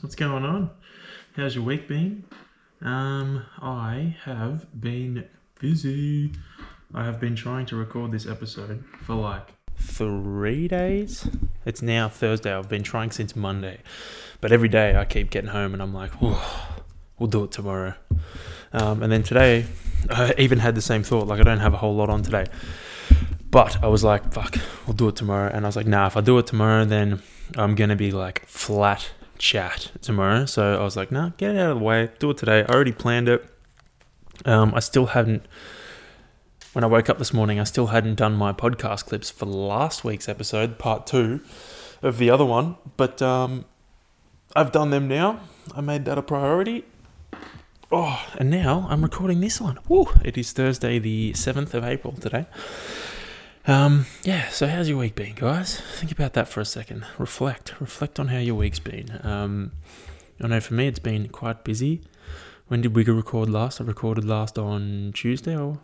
What's going on? How's your week been? Um, I have been busy. I have been trying to record this episode for like three days. It's now Thursday. I've been trying since Monday, but every day I keep getting home and I'm like, we'll do it tomorrow. Um, and then today, I even had the same thought. Like I don't have a whole lot on today, but I was like, fuck, we'll do it tomorrow. And I was like, nah, if I do it tomorrow, then I'm gonna be like flat chat tomorrow. So I was like, nah, get it out of the way, do it today. I already planned it. Um, I still hadn't. When I woke up this morning, I still hadn't done my podcast clips for last week's episode, part two of the other one. But um, I've done them now. I made that a priority. Oh, and now I'm recording this one. Woo! It is Thursday, the 7th of April today. Um, yeah, so how's your week been, guys? Think about that for a second. Reflect. Reflect on how your week's been. Um, I know for me it's been quite busy. When did we record last? I recorded last on Tuesday, or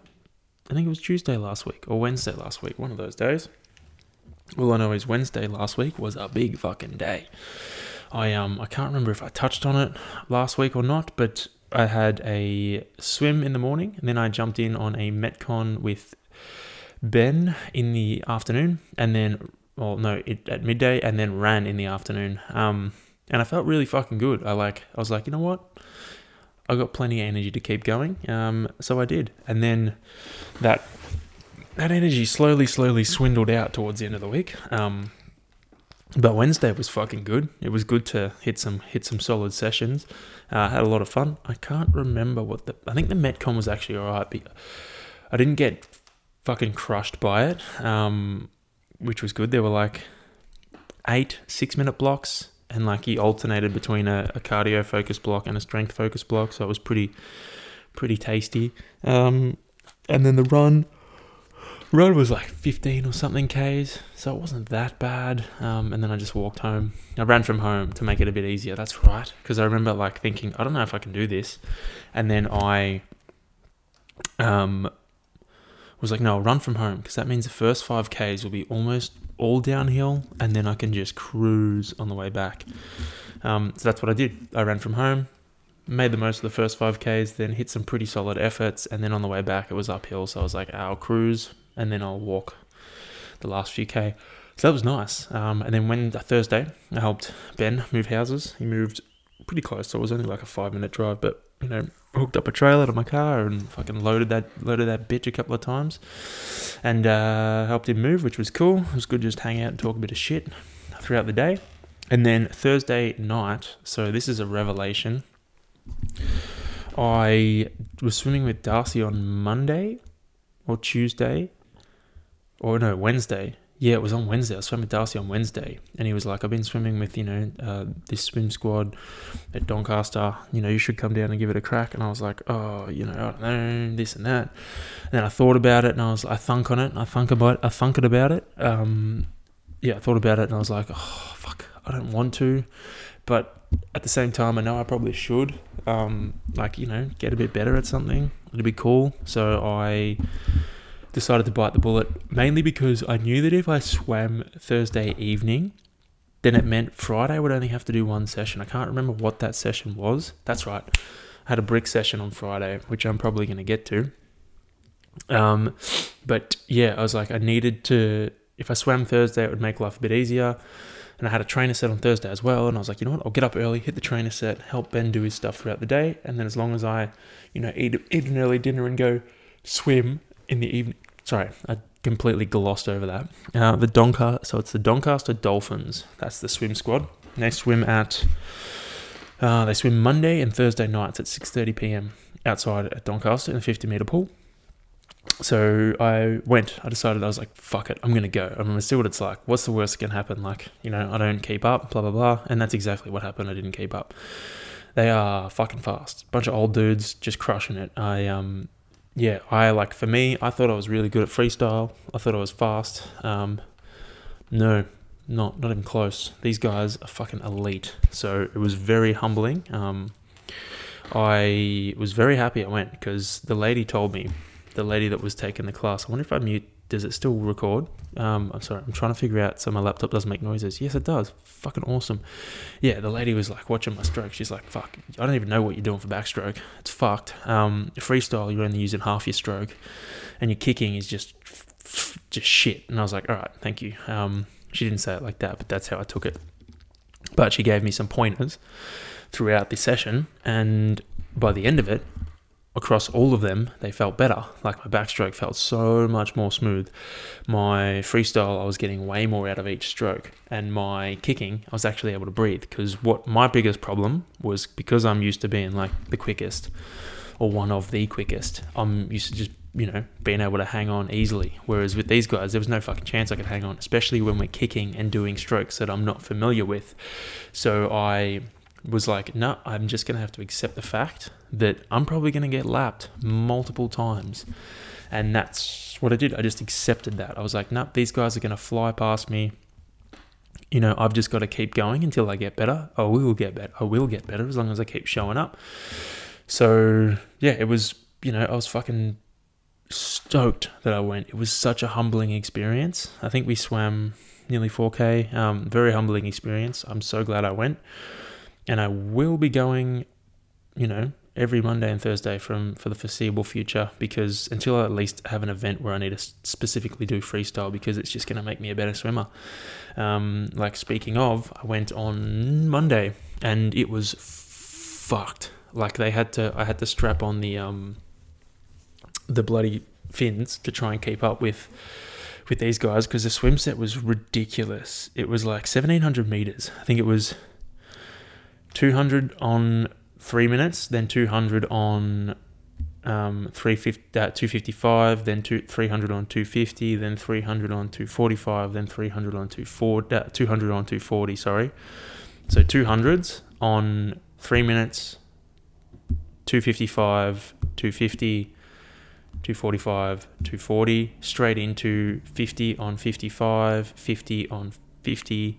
I think it was Tuesday last week, or Wednesday last week, one of those days. All I know is Wednesday last week was a big fucking day. I um I can't remember if I touched on it last week or not, but I had a swim in the morning, and then I jumped in on a Metcon with Ben in the afternoon, and then, well, no, it, at midday, and then ran in the afternoon. Um, and I felt really fucking good. I like, I was like, you know what? I got plenty of energy to keep going. Um, so I did, and then that that energy slowly, slowly swindled out towards the end of the week. Um, but Wednesday was fucking good. It was good to hit some hit some solid sessions. Uh, had a lot of fun. I can't remember what the I think the Metcon was actually alright. I didn't get fucking crushed by it, um, which was good. There were like eight six minute blocks, and like he alternated between a, a cardio focus block and a strength focus block, so it was pretty pretty tasty. Um, and then the run. Run was like 15 or something Ks, so it wasn't that bad. Um, and then I just walked home. I ran from home to make it a bit easier. That's right. Because I remember like thinking, I don't know if I can do this. And then I um, was like, no, I'll run from home because that means the first five Ks will be almost all downhill and then I can just cruise on the way back. Um, so that's what I did. I ran from home, made the most of the first five Ks, then hit some pretty solid efforts. And then on the way back, it was uphill. So I was like, I'll cruise and then I'll walk the last few K. So that was nice. Um, and then when Thursday, I helped Ben move houses. He moved pretty close, so it was only like a five minute drive, but you know, hooked up a trailer to my car and fucking loaded that loaded that bitch a couple of times, and uh, helped him move, which was cool. It was good just hang out and talk a bit of shit throughout the day. And then Thursday night, so this is a revelation. I was swimming with Darcy on Monday or Tuesday, or no Wednesday, yeah, it was on Wednesday. I swam with Darcy on Wednesday, and he was like, "I've been swimming with you know uh, this swim squad at Doncaster. You know, you should come down and give it a crack." And I was like, "Oh, you know, I don't know this and that." And then I thought about it, and I was, I thunk on it, I thunk about, I thunk it about it. Um, yeah, I thought about it, and I was like, "Oh, fuck, I don't want to," but at the same time, I know I probably should. Um, like you know, get a bit better at something. It'd be cool. So I decided to bite the bullet mainly because I knew that if I swam Thursday evening, then it meant Friday would only have to do one session. I can't remember what that session was. That's right. I had a brick session on Friday, which I'm probably going to get to. Um, but yeah, I was like, I needed to, if I swam Thursday, it would make life a bit easier. And I had a trainer set on Thursday as well. And I was like, you know what? I'll get up early, hit the trainer set, help Ben do his stuff throughout the day. And then as long as I, you know, eat, eat an early dinner and go swim in the evening, Sorry, I completely glossed over that. Uh, the Doncaster, so it's the Doncaster Dolphins. That's the swim squad. They swim at, uh, they swim Monday and Thursday nights at 6:30 p.m. outside at Doncaster in a 50 meter pool. So I went. I decided I was like, "Fuck it, I'm gonna go. I'm gonna see what it's like. What's the worst that can happen? Like, you know, I don't keep up, blah blah blah." And that's exactly what happened. I didn't keep up. They are fucking fast. Bunch of old dudes just crushing it. I um yeah, I like for me, I thought I was really good at freestyle. I thought I was fast. Um, no, not not even close. These guys are fucking elite. So it was very humbling. Um, I was very happy I went because the lady told me the lady that was taking the class. I wonder if I mute. Does it still record? Um, I'm sorry. I'm trying to figure out so my laptop doesn't make noises. Yes, it does. Fucking awesome. Yeah, the lady was like watching my stroke. She's like, "Fuck, I don't even know what you're doing for backstroke. It's fucked. Um, freestyle, you're only using half your stroke, and your kicking is just just shit." And I was like, "All right, thank you." Um, she didn't say it like that, but that's how I took it. But she gave me some pointers throughout the session, and by the end of it, across all of them, they felt better. Like my backstroke felt so much more smooth. My freestyle, I was getting way more out of each stroke. And my kicking, I was actually able to breathe. Because what my biggest problem was because I'm used to being like the quickest or one of the quickest, I'm used to just, you know, being able to hang on easily. Whereas with these guys, there was no fucking chance I could hang on, especially when we're kicking and doing strokes that I'm not familiar with. So I was like, no, I'm just going to have to accept the fact that I'm probably going to get lapped multiple times. And that's what I did. I just accepted that. I was like, nope, these guys are going to fly past me. You know, I've just got to keep going until I get better. I will get better. I will get better as long as I keep showing up. So, yeah, it was, you know, I was fucking stoked that I went. It was such a humbling experience. I think we swam nearly 4K. Um, very humbling experience. I'm so glad I went and I will be going, you know, every Monday and Thursday from for the foreseeable future because until I at least have an event where I need to specifically do freestyle because it's just going to make me a better swimmer. Um, like speaking of, I went on Monday and it was fucked. Like they had to, I had to strap on the um, the bloody fins to try and keep up with with these guys because the swim set was ridiculous. It was like 1700 meters. I think it was 200 on three minutes, then 200 on um, 350, uh, 255, then two, 300 on 250, then 300 on 245, then 300 on 240, uh, 200 on 240, sorry. So 200s on three minutes, 255, 250, 245, 240, straight into 50 on 55, 50 on 50,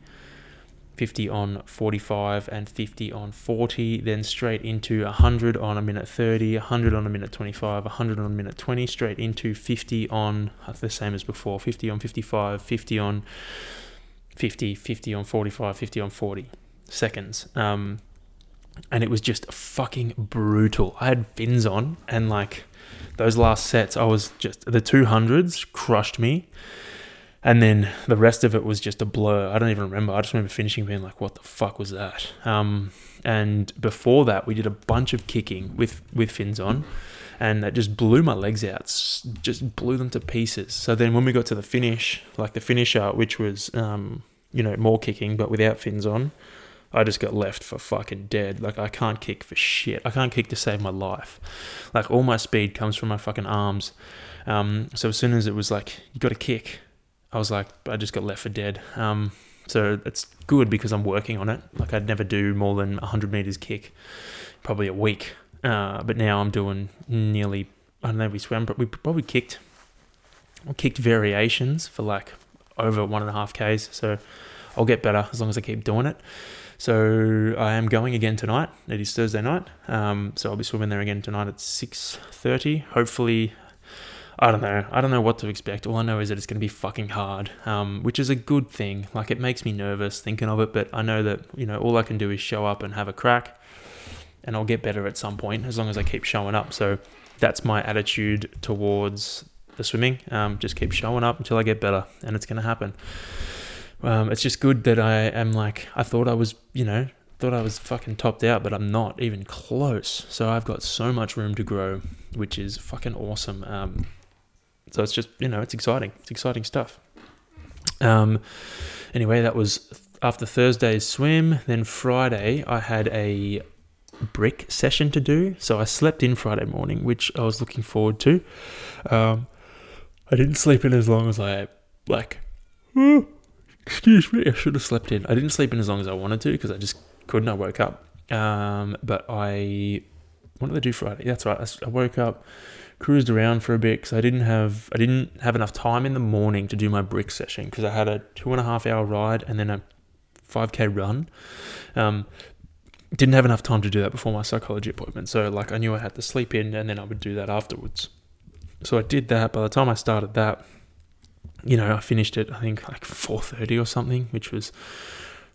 50 on 45 and 50 on 40, then straight into 100 on a minute 30, 100 on a minute 25, 100 on a minute 20, straight into 50 on the same as before, 50 on 55, 50 on 50, 50 on 45, 50 on 40 seconds. Um, and it was just fucking brutal. I had fins on, and like those last sets, I was just the 200s crushed me and then the rest of it was just a blur. I don't even remember. I just remember finishing being like, "What the fuck was that?" Um, and before that, we did a bunch of kicking with with fins on, and that just blew my legs out. Just blew them to pieces. So then when we got to the finish, like the finisher, which was um, you know more kicking but without fins on, I just got left for fucking dead. Like I can't kick for shit. I can't kick to save my life. Like all my speed comes from my fucking arms. Um, so as soon as it was like you got to kick I was like, I just got left for dead. Um, so it's good because I'm working on it. Like I'd never do more than 100 meters kick, probably a week. Uh, but now I'm doing nearly. I don't know. We swam, but we probably kicked, kicked variations for like over one and a half k's. So I'll get better as long as I keep doing it. So I am going again tonight. It is Thursday night. Um, so I'll be swimming there again tonight at 6:30. Hopefully I don't know. I don't know what to expect. All I know is that it's going to be fucking hard, um, which is a good thing. Like it makes me nervous thinking of it, but I know that you know all I can do is show up and have a crack, and I'll get better at some point as long as I keep showing up. So that's my attitude towards the swimming. Um, just keep showing up until I get better, and it's going to happen. Um, it's just good that I am like I thought I was, you know, thought I was fucking topped out, but I'm not even close. So I've got so much room to grow, which is fucking awesome. Um, so it's just you know it's exciting. It's exciting stuff. Um, anyway, that was after Thursday's swim. Then Friday, I had a brick session to do. So I slept in Friday morning, which I was looking forward to. Um, I didn't sleep in as long as I like. excuse me, I should have slept in. I didn't sleep in as long as I wanted to because I just couldn't. I woke up. Um, but I what did I do Friday? That's right. I, I woke up cruised around for a bit because I didn't have I didn't have enough time in the morning to do my brick session because I had a two and a half hour ride and then a 5k run. Um, didn't have enough time to do that before my psychology appointment, so like I knew I had to sleep in and then I would do that afterwards. So I did that. By the time I started that, you know, I finished it. I think like four thirty or something, which was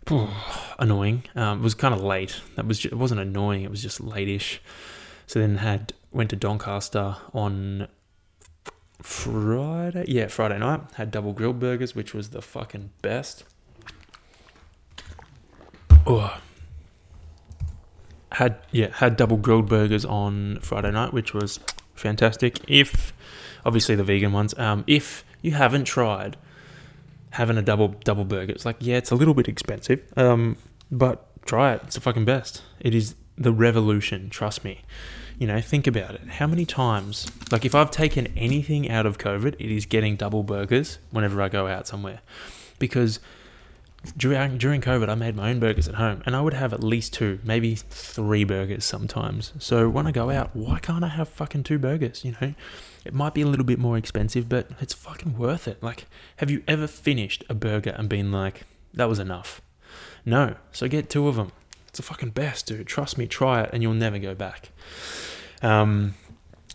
annoying. Um, it was kind of late. That was just, it wasn't annoying. It was just late-ish. So then had went to Doncaster on Friday. Yeah, Friday night. Had double grilled burgers, which was the fucking best. Oh. Had yeah had double grilled burgers on Friday night, which was fantastic. If obviously the vegan ones. Um, if you haven't tried having a double double burger, it's like yeah, it's a little bit expensive. Um, but try it. It's the fucking best. It is the revolution. Trust me. You know, think about it. How many times, like if I've taken anything out of COVID, it is getting double burgers whenever I go out somewhere, because during during COVID, I made my own burgers at home, and I would have at least two, maybe three burgers sometimes. So when I go out, why can't I have fucking two burgers? You know, it might be a little bit more expensive, but it's fucking worth it. Like, have you ever finished a burger and been like, that was enough? No. So get two of them. It's the fucking best, dude. Trust me, try it, and you'll never go back. Um,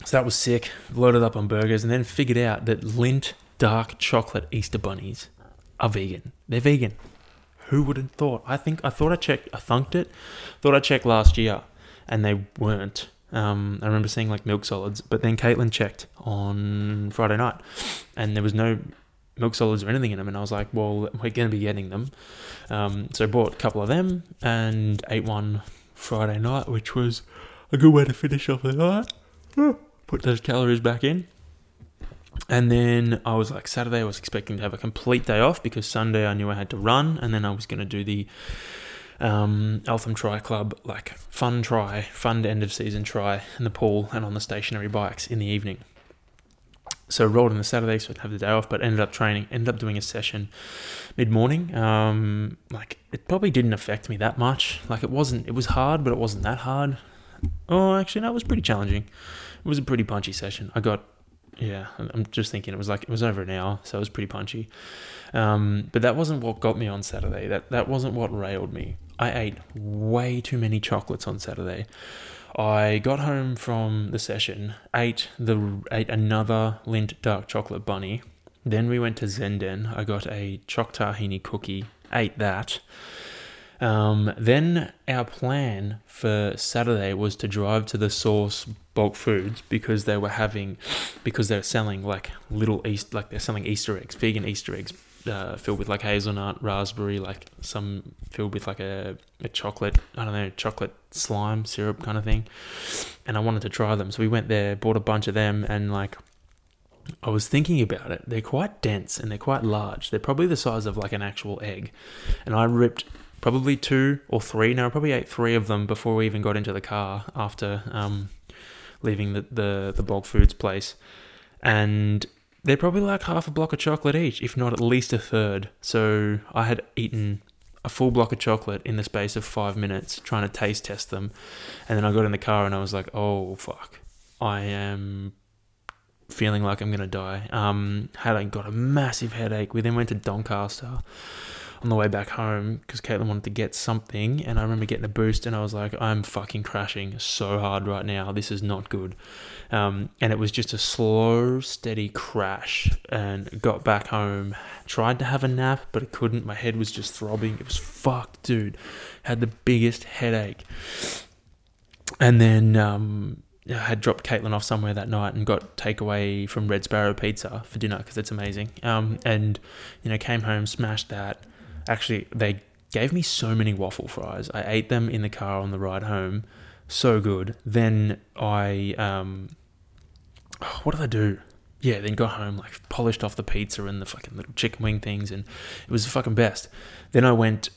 so that was sick. Loaded up on burgers, and then figured out that Lindt dark chocolate Easter bunnies are vegan. They're vegan. Who would have thought? I think I thought I checked. I thunked it. Thought I checked last year, and they weren't. Um, I remember seeing like milk solids, but then Caitlin checked on Friday night, and there was no milk solids or anything in them. And I was like, well, we're going to be getting them. Um, so I bought a couple of them and ate one Friday night, which was a good way to finish off the night. Put those calories back in. And then I was like, Saturday, I was expecting to have a complete day off because Sunday I knew I had to run, and then I was going to do the um, Eltham Tri Club like fun try, fun end of season try in the pool and on the stationary bikes in the evening. So rolled on the Saturday, so I'd have the day off, but ended up training, ended up doing a session mid morning. Um, like it probably didn't affect me that much. Like it wasn't, it was hard, but it wasn't that hard. Oh, actually, no, it was pretty challenging. It was a pretty punchy session. I got yeah, I'm just thinking it was like it was over an hour, so it was pretty punchy. Um, but that wasn't what got me on Saturday. That that wasn't what railed me. I ate way too many chocolates on Saturday. I got home from the session, ate the ate another Lindt dark chocolate bunny. Then we went to Zenden. I got a choc tahini cookie, ate that. Um, then our plan for Saturday was to drive to the Source bulk foods because they were having because they're selling like little east like they're selling Easter eggs, vegan Easter eggs uh, filled with like hazelnut, raspberry, like some filled with like a, a chocolate, I don't know, chocolate slime syrup kind of thing. And I wanted to try them. So we went there, bought a bunch of them, and like I was thinking about it. They're quite dense and they're quite large. They're probably the size of like an actual egg. And I ripped probably two or three. Now I probably ate three of them before we even got into the car after um, leaving the, the, the bulk foods place. And they're probably like half a block of chocolate each, if not at least a third. So I had eaten a full block of chocolate in the space of five minutes trying to taste test them. And then I got in the car and I was like, oh, fuck. I am feeling like I'm going to die. Um, had I got a massive headache. We then went to Doncaster on the way back home because Caitlin wanted to get something, and I remember getting a boost, and I was like, I'm fucking crashing so hard right now. This is not good. Um, and it was just a slow, steady crash, and got back home. Tried to have a nap, but I couldn't. My head was just throbbing. It was fucked, dude. Had the biggest headache. And then um, I had dropped Caitlin off somewhere that night and got takeaway from Red Sparrow Pizza for dinner because it's amazing. Um, and you know, came home, smashed that, actually they gave me so many waffle fries. I ate them in the car on the ride home. So good. Then I um what did I do? Yeah, then got home, like polished off the pizza and the fucking little chicken wing things and it was the fucking best. Then I went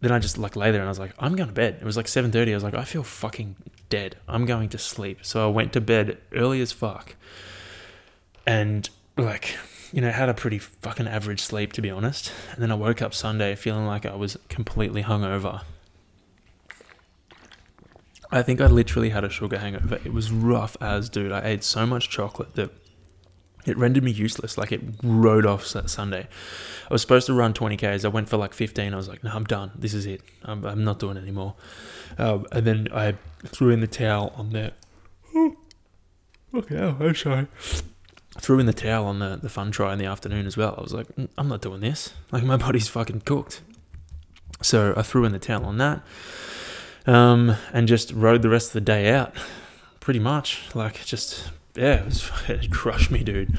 then I just like lay there and I was like, I'm going to bed. It was like seven thirty. I was like, I feel fucking dead. I'm going to sleep. So I went to bed early as fuck. And like you know, had a pretty fucking average sleep to be honest. And then I woke up Sunday feeling like I was completely hungover. I think I literally had a sugar hangover. It was rough as dude. I ate so much chocolate that it rendered me useless. Like it rode off that Sunday. I was supposed to run 20Ks. I went for like 15. I was like, no, I'm done. This is it. I'm, I'm not doing it anymore. Um, and then I threw in the towel on there. Oh, okay, I'm sorry. Threw in the towel on the, the fun try in the afternoon as well. I was like, "Mm, I'm not doing this. Like my body's fucking cooked. So I threw in the towel on that. Um, and just rode the rest of the day out. Pretty much. Like just yeah, it, was, it crushed me, dude.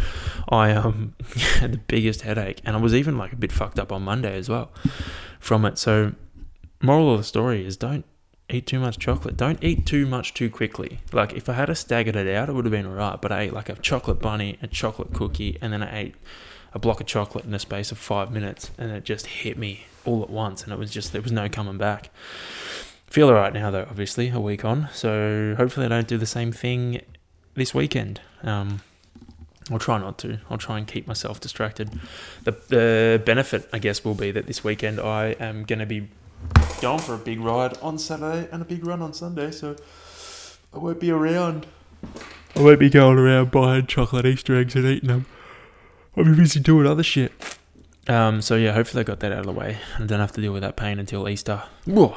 I um had the biggest headache, and I was even like a bit fucked up on Monday as well from it. So, moral of the story is don't eat too much chocolate. Don't eat too much too quickly. Like if I had a staggered it out, it would have been alright. But I ate like a chocolate bunny, a chocolate cookie, and then I ate a block of chocolate in the space of five minutes, and it just hit me all at once, and it was just there was no coming back. Feel alright now though, obviously a week on. So hopefully I don't do the same thing this weekend. Um, I'll try not to. I'll try and keep myself distracted. The the benefit, I guess, will be that this weekend I am going to be going for a big ride on Saturday and a big run on Sunday, so I won't be around. I won't be going around buying chocolate Easter eggs and eating them. I'll be busy doing other shit. Um, so yeah, hopefully I got that out of the way. I don't have to deal with that pain until Easter. Whoa.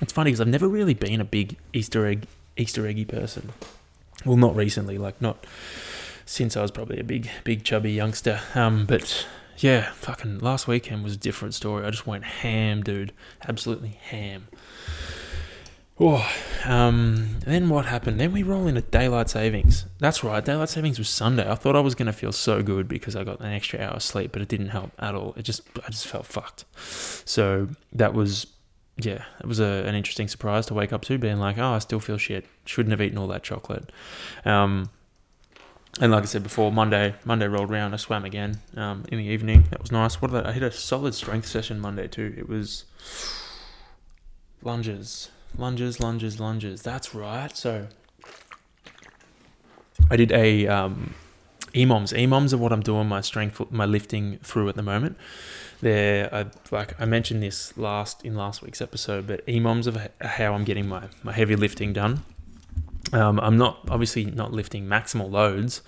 It's funny because I've never really been a big Easter egg Easter eggy person. Well, not recently, like not since I was probably a big, big chubby youngster. Um, but yeah, fucking last weekend was a different story. I just went ham, dude, absolutely ham. Oh, um, then what happened? Then we roll into daylight savings. That's right, daylight savings was Sunday. I thought I was gonna feel so good because I got an extra hour of sleep, but it didn't help at all. It just, I just felt fucked. So that was, yeah, it was a, an interesting surprise to wake up to, being like, oh, I still feel shit. Shouldn't have eaten all that chocolate. Um, and like I said before, Monday Monday rolled around. I swam again um, in the evening. That was nice. What did I, I hit a solid strength session Monday too. It was lunges, lunges, lunges, lunges. That's right. So I did a um, EMOMs. EMOMs are what I'm doing my strength, my lifting through at the moment. They're uh, like I mentioned this last in last week's episode, but EMOMs are how I'm getting my my heavy lifting done. Um, I'm not obviously not lifting maximal loads,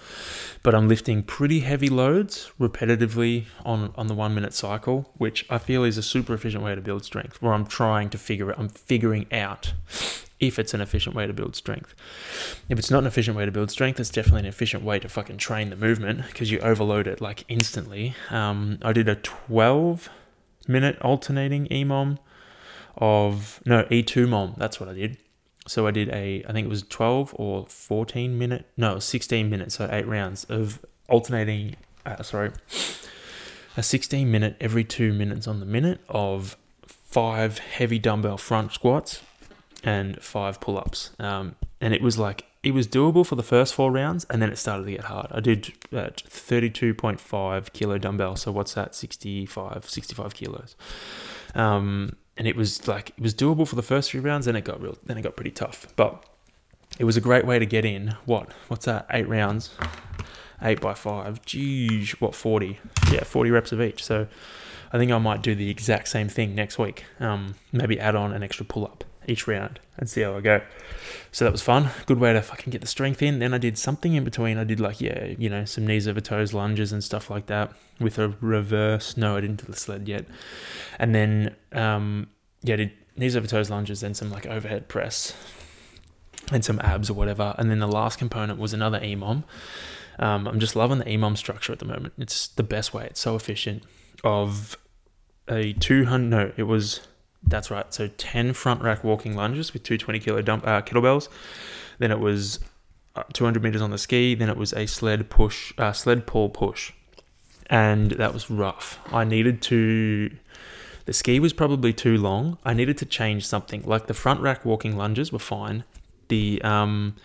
but I'm lifting pretty heavy loads repetitively on on the one minute cycle, which I feel is a super efficient way to build strength. Where I'm trying to figure it, I'm figuring out if it's an efficient way to build strength. If it's not an efficient way to build strength, it's definitely an efficient way to fucking train the movement because you overload it like instantly. Um, I did a 12 minute alternating EMOM of no E2MOM. That's what I did. So I did a, I think it was 12 or 14 minute, no, 16 minutes, so eight rounds of alternating, uh, sorry, a 16 minute every two minutes on the minute of five heavy dumbbell front squats and five pull ups. Um, and it was like, it was doable for the first four rounds and then it started to get hard. I did uh, 32.5 kilo dumbbell. So what's that? 65, 65 kilos. Um, and it was like it was doable for the first three rounds. Then it got real. Then it got pretty tough. But it was a great way to get in. What? What's that? Eight rounds, eight by five. Geez, what forty? Yeah, forty reps of each. So I think I might do the exact same thing next week. Um, maybe add on an extra pull up each round and see how I go. So that was fun. Good way to fucking get the strength in. Then I did something in between. I did like, yeah, you know, some knees over toes lunges and stuff like that with a reverse. No, I didn't do the sled yet. And then, um, yeah, I did knees over toes lunges, then some like overhead press and some abs or whatever. And then the last component was another EMOM. Um, I'm just loving the EMOM structure at the moment. It's the best way. It's so efficient. Of a 200, no, it was that's right. So 10 front rack walking lunges with 220 kilo dump, uh, kettlebells. Then it was uh, 200 meters on the ski. Then it was a sled push, uh, sled pull push. And that was rough. I needed to, the ski was probably too long. I needed to change something. Like the front rack walking lunges were fine. The um,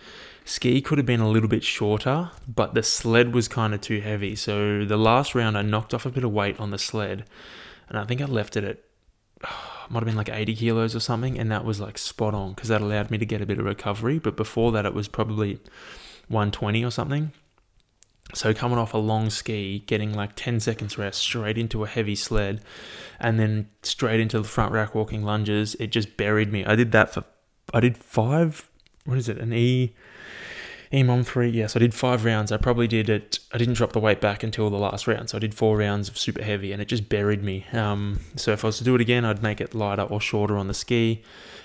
ski could have been a little bit shorter, but the sled was kind of too heavy. So the last round, I knocked off a bit of weight on the sled. And I think I left it at might have been like 80 kilos or something, and that was like spot on because that allowed me to get a bit of recovery. But before that, it was probably 120 or something. So coming off a long ski, getting like 10 seconds rest straight into a heavy sled, and then straight into the front rack walking lunges, it just buried me. I did that for, I did five, what is it, an E EMOM three, yes, I did five rounds. I probably did it. I didn't drop the weight back until the last round, so I did four rounds of super heavy, and it just buried me. Um, so if I was to do it again, I'd make it lighter or shorter on the ski,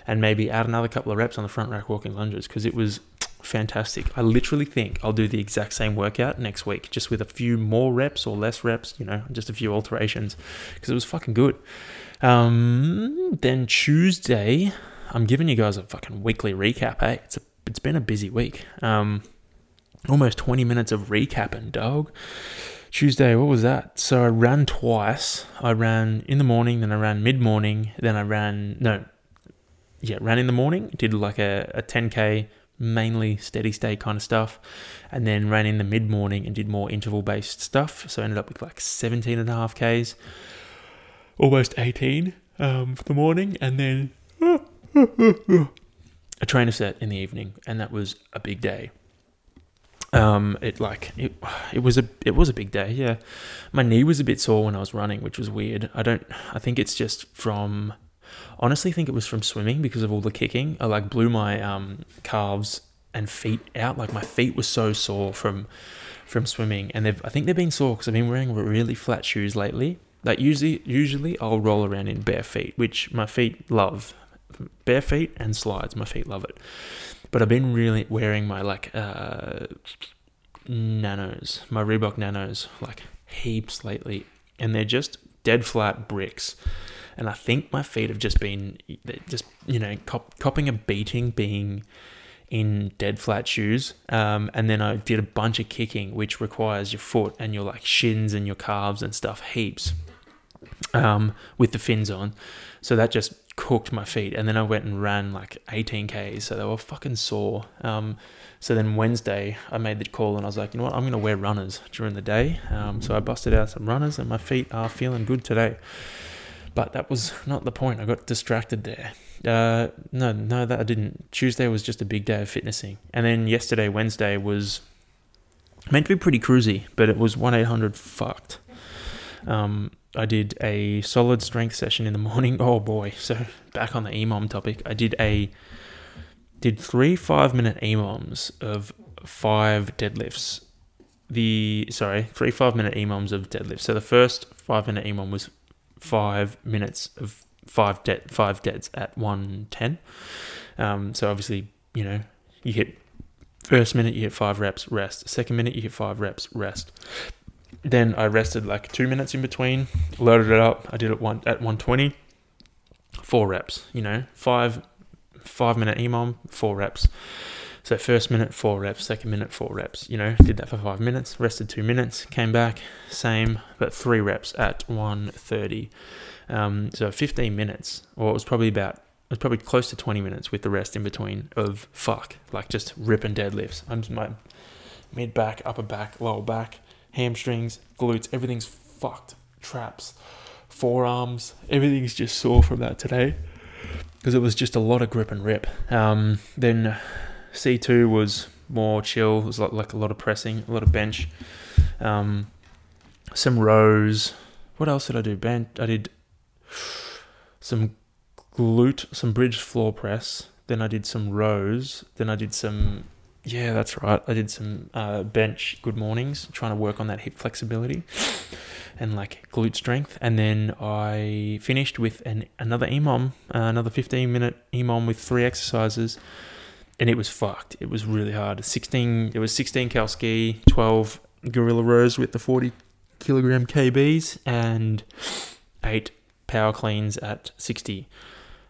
and maybe add another couple of reps on the front rack walking lunges because it was fantastic. I literally think I'll do the exact same workout next week, just with a few more reps or less reps, you know, just a few alterations, because it was fucking good. Um, then Tuesday, I'm giving you guys a fucking weekly recap. Hey, it's a, it's been a busy week. Um, almost 20 minutes of recapping, dog. Tuesday, what was that? So I ran twice. I ran in the morning, then I ran mid morning, then I ran no, yeah, ran in the morning. Did like a, a 10k, mainly steady state kind of stuff, and then ran in the mid morning and did more interval based stuff. So I ended up with like 17 and a half k's, almost 18 um, for the morning, and then a trainer set in the evening, and that was a big day um, it like it, it was a it was a big day. Yeah, my knee was a bit sore when I was running, which was weird. I don't. I think it's just from. Honestly, think it was from swimming because of all the kicking. I like blew my um, calves and feet out. Like my feet were so sore from from swimming, and they've I think they've been sore because I've been wearing really flat shoes lately. Like usually, usually I'll roll around in bare feet, which my feet love. Bare feet and slides, my feet love it. But I've been really wearing my like uh, nanos, my Reebok nanos, like heaps lately, and they're just dead flat bricks. And I think my feet have just been just you know cop- copping a beating being in dead flat shoes. Um, and then I did a bunch of kicking, which requires your foot and your like shins and your calves and stuff heaps um, with the fins on. So that just cooked my feet. And then I went and ran like 18 Ks. So they were fucking sore. Um, so then Wednesday, I made the call and I was like, you know what, I'm going to wear runners during the day. Um, so I busted out some runners and my feet are feeling good today. But that was not the point. I got distracted there. Uh, no, no, that I didn't. Tuesday was just a big day of fitnessing. And then yesterday, Wednesday, was meant to be pretty cruisy, but it was 1 800 fucked. Um, I did a solid strength session in the morning. Oh boy! So back on the EMOM topic, I did a did three five minute EMOMs of five deadlifts. The sorry, three five minute EMOMs of deadlifts. So the first five minute EMOM was five minutes of five dead five deads at one ten. Um, so obviously, you know, you hit first minute you hit five reps, rest. Second minute you hit five reps, rest. Then I rested like two minutes in between, loaded it up. I did it one at 120, four reps. You know, five five minute EMOM, four reps. So first minute, four reps. Second minute, four reps. You know, did that for five minutes. Rested two minutes. Came back, same, but three reps at 130. Um, so 15 minutes, or it was probably about it was probably close to 20 minutes with the rest in between of fuck, like just ripping deadlifts. I'm just my mid back, upper back, lower back, hamstrings, glutes, everything's fucked. Traps, forearms, everything's just sore from that today because it was just a lot of grip and rip. Um, then C2 was more chill. It was like, like a lot of pressing, a lot of bench, um, some rows. What else did I do? Bench. I did some glute, some bridge floor press. Then I did some rows. Then I did some yeah, that's right. I did some uh, bench good mornings, trying to work on that hip flexibility and like glute strength. And then I finished with an another EMOM, uh, another 15 minute EMOM with three exercises. And it was fucked. It was really hard. 16, it was 16 cal ski, 12 gorilla rows with the 40 kilogram KBs, and eight power cleans at 60.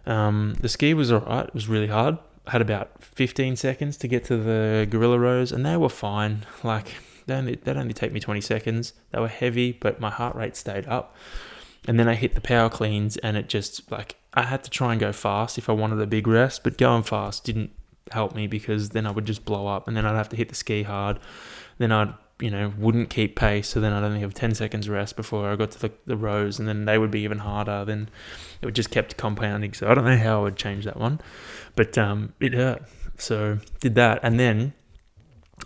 Um, the ski was alright. It was really hard had about 15 seconds to get to the gorilla rows, and they were fine. Like they only that only take me 20 seconds. They were heavy, but my heart rate stayed up. And then I hit the power cleans, and it just like I had to try and go fast if I wanted a big rest, but going fast didn't help me because then I would just blow up, and then I'd have to hit the ski hard. Then I'd you know, wouldn't keep pace. So then I'd only have 10 seconds rest before I got to the, the rows, and then they would be even harder. Then it would just kept compounding. So I don't know how I would change that one, but um, it hurt. So did that, and then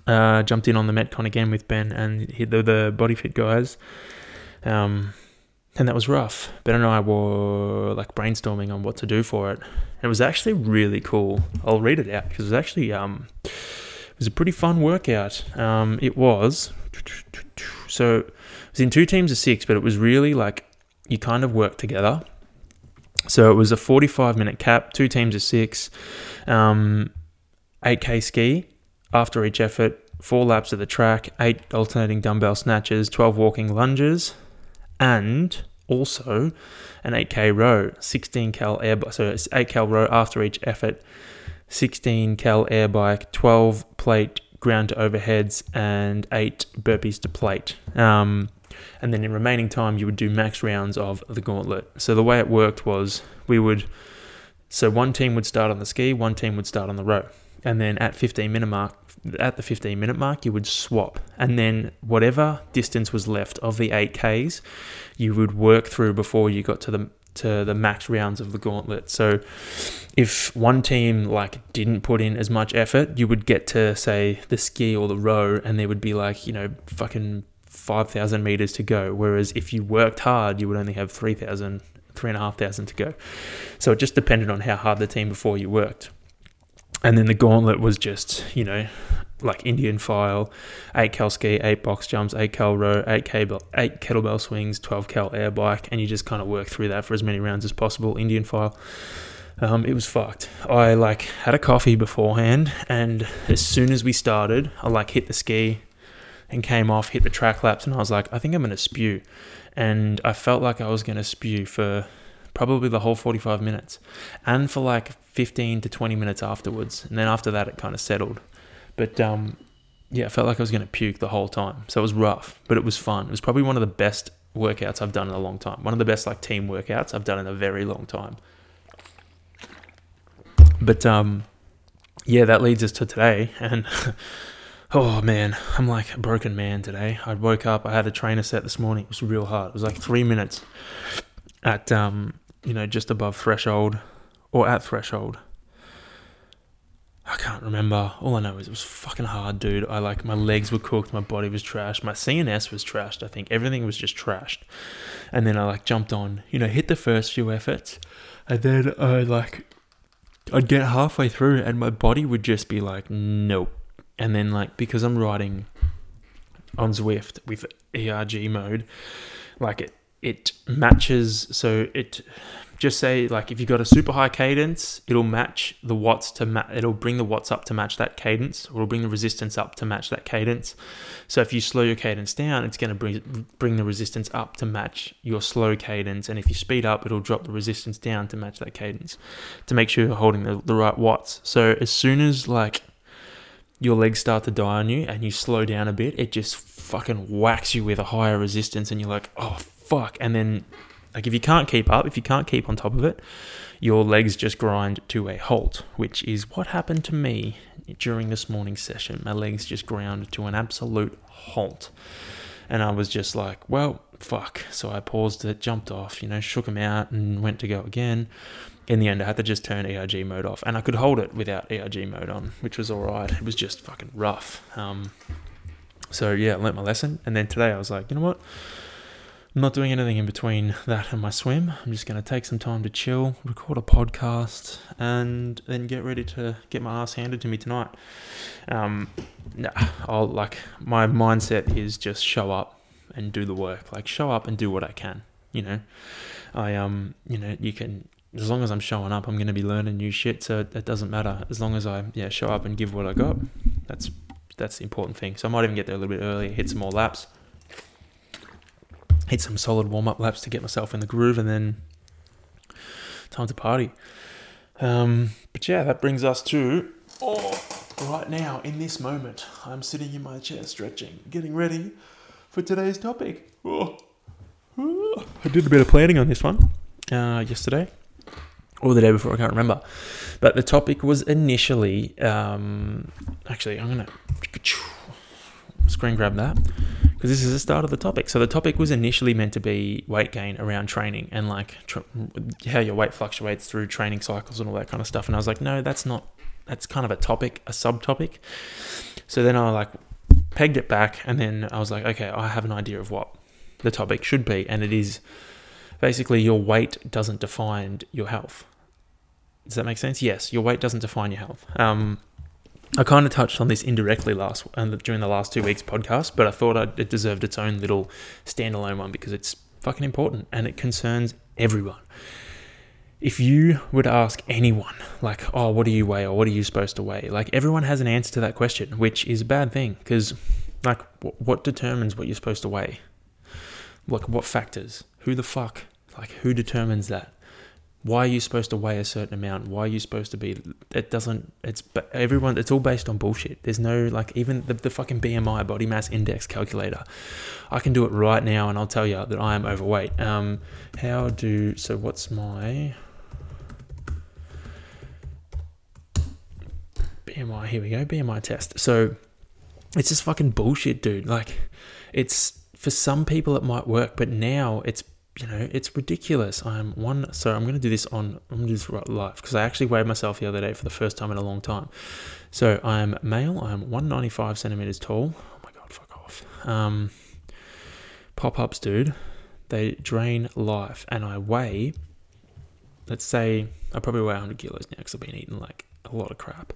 uh, jumped in on the Metcon again with Ben and the, the body fit guys. Um, and that was rough. Ben and I were like brainstorming on what to do for it. It was actually really cool. I'll read it out because it was actually um, it was a pretty fun workout. Um, it was so it was in two teams of six, but it was really like you kind of work together. So it was a 45 minute cap, two teams of six, um, 8k ski, after each effort, four laps of the track, eight alternating dumbbell snatches, 12 walking lunges, and also an 8k row, 16 cal air. So it's 8 cal row after each effort, 16 cal air bike, 12 plate ground to overheads, and eight burpees to plate. Um, and then in remaining time, you would do max rounds of the gauntlet. So the way it worked was we would, so one team would start on the ski, one team would start on the row, and then at 15 minute mark, at the 15 minute mark, you would swap, and then whatever distance was left of the 8Ks, you would work through before you got to the to the max rounds of the gauntlet. So if one team like didn't put in as much effort, you would get to say the ski or the row and there would be like, you know, fucking 5,000 meters to go. Whereas if you worked hard, you would only have 3,000, 3,500 to go. So it just depended on how hard the team before you worked. And then the gauntlet was just, you know, like Indian file, eight cal ski, eight box jumps, eight cal row, eight cable, eight kettlebell swings, twelve cal air bike, and you just kind of work through that for as many rounds as possible. Indian file. Um, it was fucked. I like had a coffee beforehand, and as soon as we started, I like hit the ski and came off, hit the track laps, and I was like, I think I'm gonna spew, and I felt like I was gonna spew for probably the whole 45 minutes, and for like 15 to 20 minutes afterwards, and then after that it kind of settled. But um, yeah, I felt like I was going to puke the whole time. So it was rough, but it was fun. It was probably one of the best workouts I've done in a long time. One of the best like team workouts I've done in a very long time. But um, yeah, that leads us to today, and oh man, I'm like a broken man today. I woke up, I had a trainer set this morning. It was real hard. It was like three minutes at um, you know, just above threshold or at threshold I can't remember. All I know is it was fucking hard, dude. I like my legs were cooked, my body was trashed, my CNS was trashed. I think everything was just trashed. And then I like jumped on, you know, hit the first few efforts, and then I like I'd get halfway through and my body would just be like, nope. And then like because I'm riding on Zwift with ERG mode, like it it matches so it just say like if you've got a super high cadence, it'll match the watts to ma- it'll bring the watts up to match that cadence, or it'll bring the resistance up to match that cadence. So if you slow your cadence down, it's going to bring bring the resistance up to match your slow cadence, and if you speed up, it'll drop the resistance down to match that cadence, to make sure you're holding the, the right watts. So as soon as like your legs start to die on you and you slow down a bit, it just fucking whacks you with a higher resistance, and you're like, oh fuck, and then like if you can't keep up, if you can't keep on top of it, your legs just grind to a halt, which is what happened to me during this morning session. My legs just ground to an absolute halt. And I was just like, well, fuck. So I paused it, jumped off, you know, shook them out and went to go again. In the end, I had to just turn ERG mode off. And I could hold it without ERG mode on, which was all right. It was just fucking rough. Um, so yeah, I learnt my lesson. And then today I was like, you know what? I'm not doing anything in between that and my swim. I'm just going to take some time to chill, record a podcast, and then get ready to get my ass handed to me tonight. Um, nah, I'll like my mindset is just show up and do the work. Like show up and do what I can. You know, I um, you know, you can as long as I'm showing up, I'm going to be learning new shit. So it doesn't matter as long as I yeah show up and give what I got. That's that's the important thing. So I might even get there a little bit earlier, hit some more laps hit some solid warm up laps to get myself in the groove, and then time to party. Um, but yeah, that brings us to oh, right now in this moment, I'm sitting in my chair stretching, getting ready for today's topic. Oh. I did a bit of planning on this one uh, yesterday or the day before, I can't remember. But the topic was initially, um, actually, I'm gonna screen grab that because this is the start of the topic. So the topic was initially meant to be weight gain around training and like tr- how your weight fluctuates through training cycles and all that kind of stuff. And I was like, no, that's not. That's kind of a topic, a subtopic. So then I like pegged it back, and then I was like, okay, I have an idea of what the topic should be, and it is basically your weight doesn't define your health. Does that make sense? Yes, your weight doesn't define your health. Um, I kind of touched on this indirectly last during the last two weeks podcast, but I thought I'd, it deserved its own little standalone one because it's fucking important and it concerns everyone. if you would ask anyone, like, oh, what do you weigh or what are you supposed to weigh? Like, everyone has an answer to that question, which is a bad thing because, like, w- what determines what you're supposed to weigh? Like, what factors? Who the fuck? Like, who determines that? Why are you supposed to weigh a certain amount? Why are you supposed to be? It doesn't. It's everyone. It's all based on bullshit. There's no like even the, the fucking BMI body mass index calculator. I can do it right now, and I'll tell you that I am overweight. Um, how do so? What's my BMI? Here we go. BMI test. So it's just fucking bullshit, dude. Like, it's for some people it might work, but now it's you know, it's ridiculous. I'm one, so I'm going to do this on, I'm going to do this right live because I actually weighed myself the other day for the first time in a long time. So I'm male, I'm 195 centimeters tall. Oh my God, fuck off. Um, pop ups, dude, they drain life. And I weigh, let's say, I probably weigh 100 kilos now because I've been eating like a lot of crap.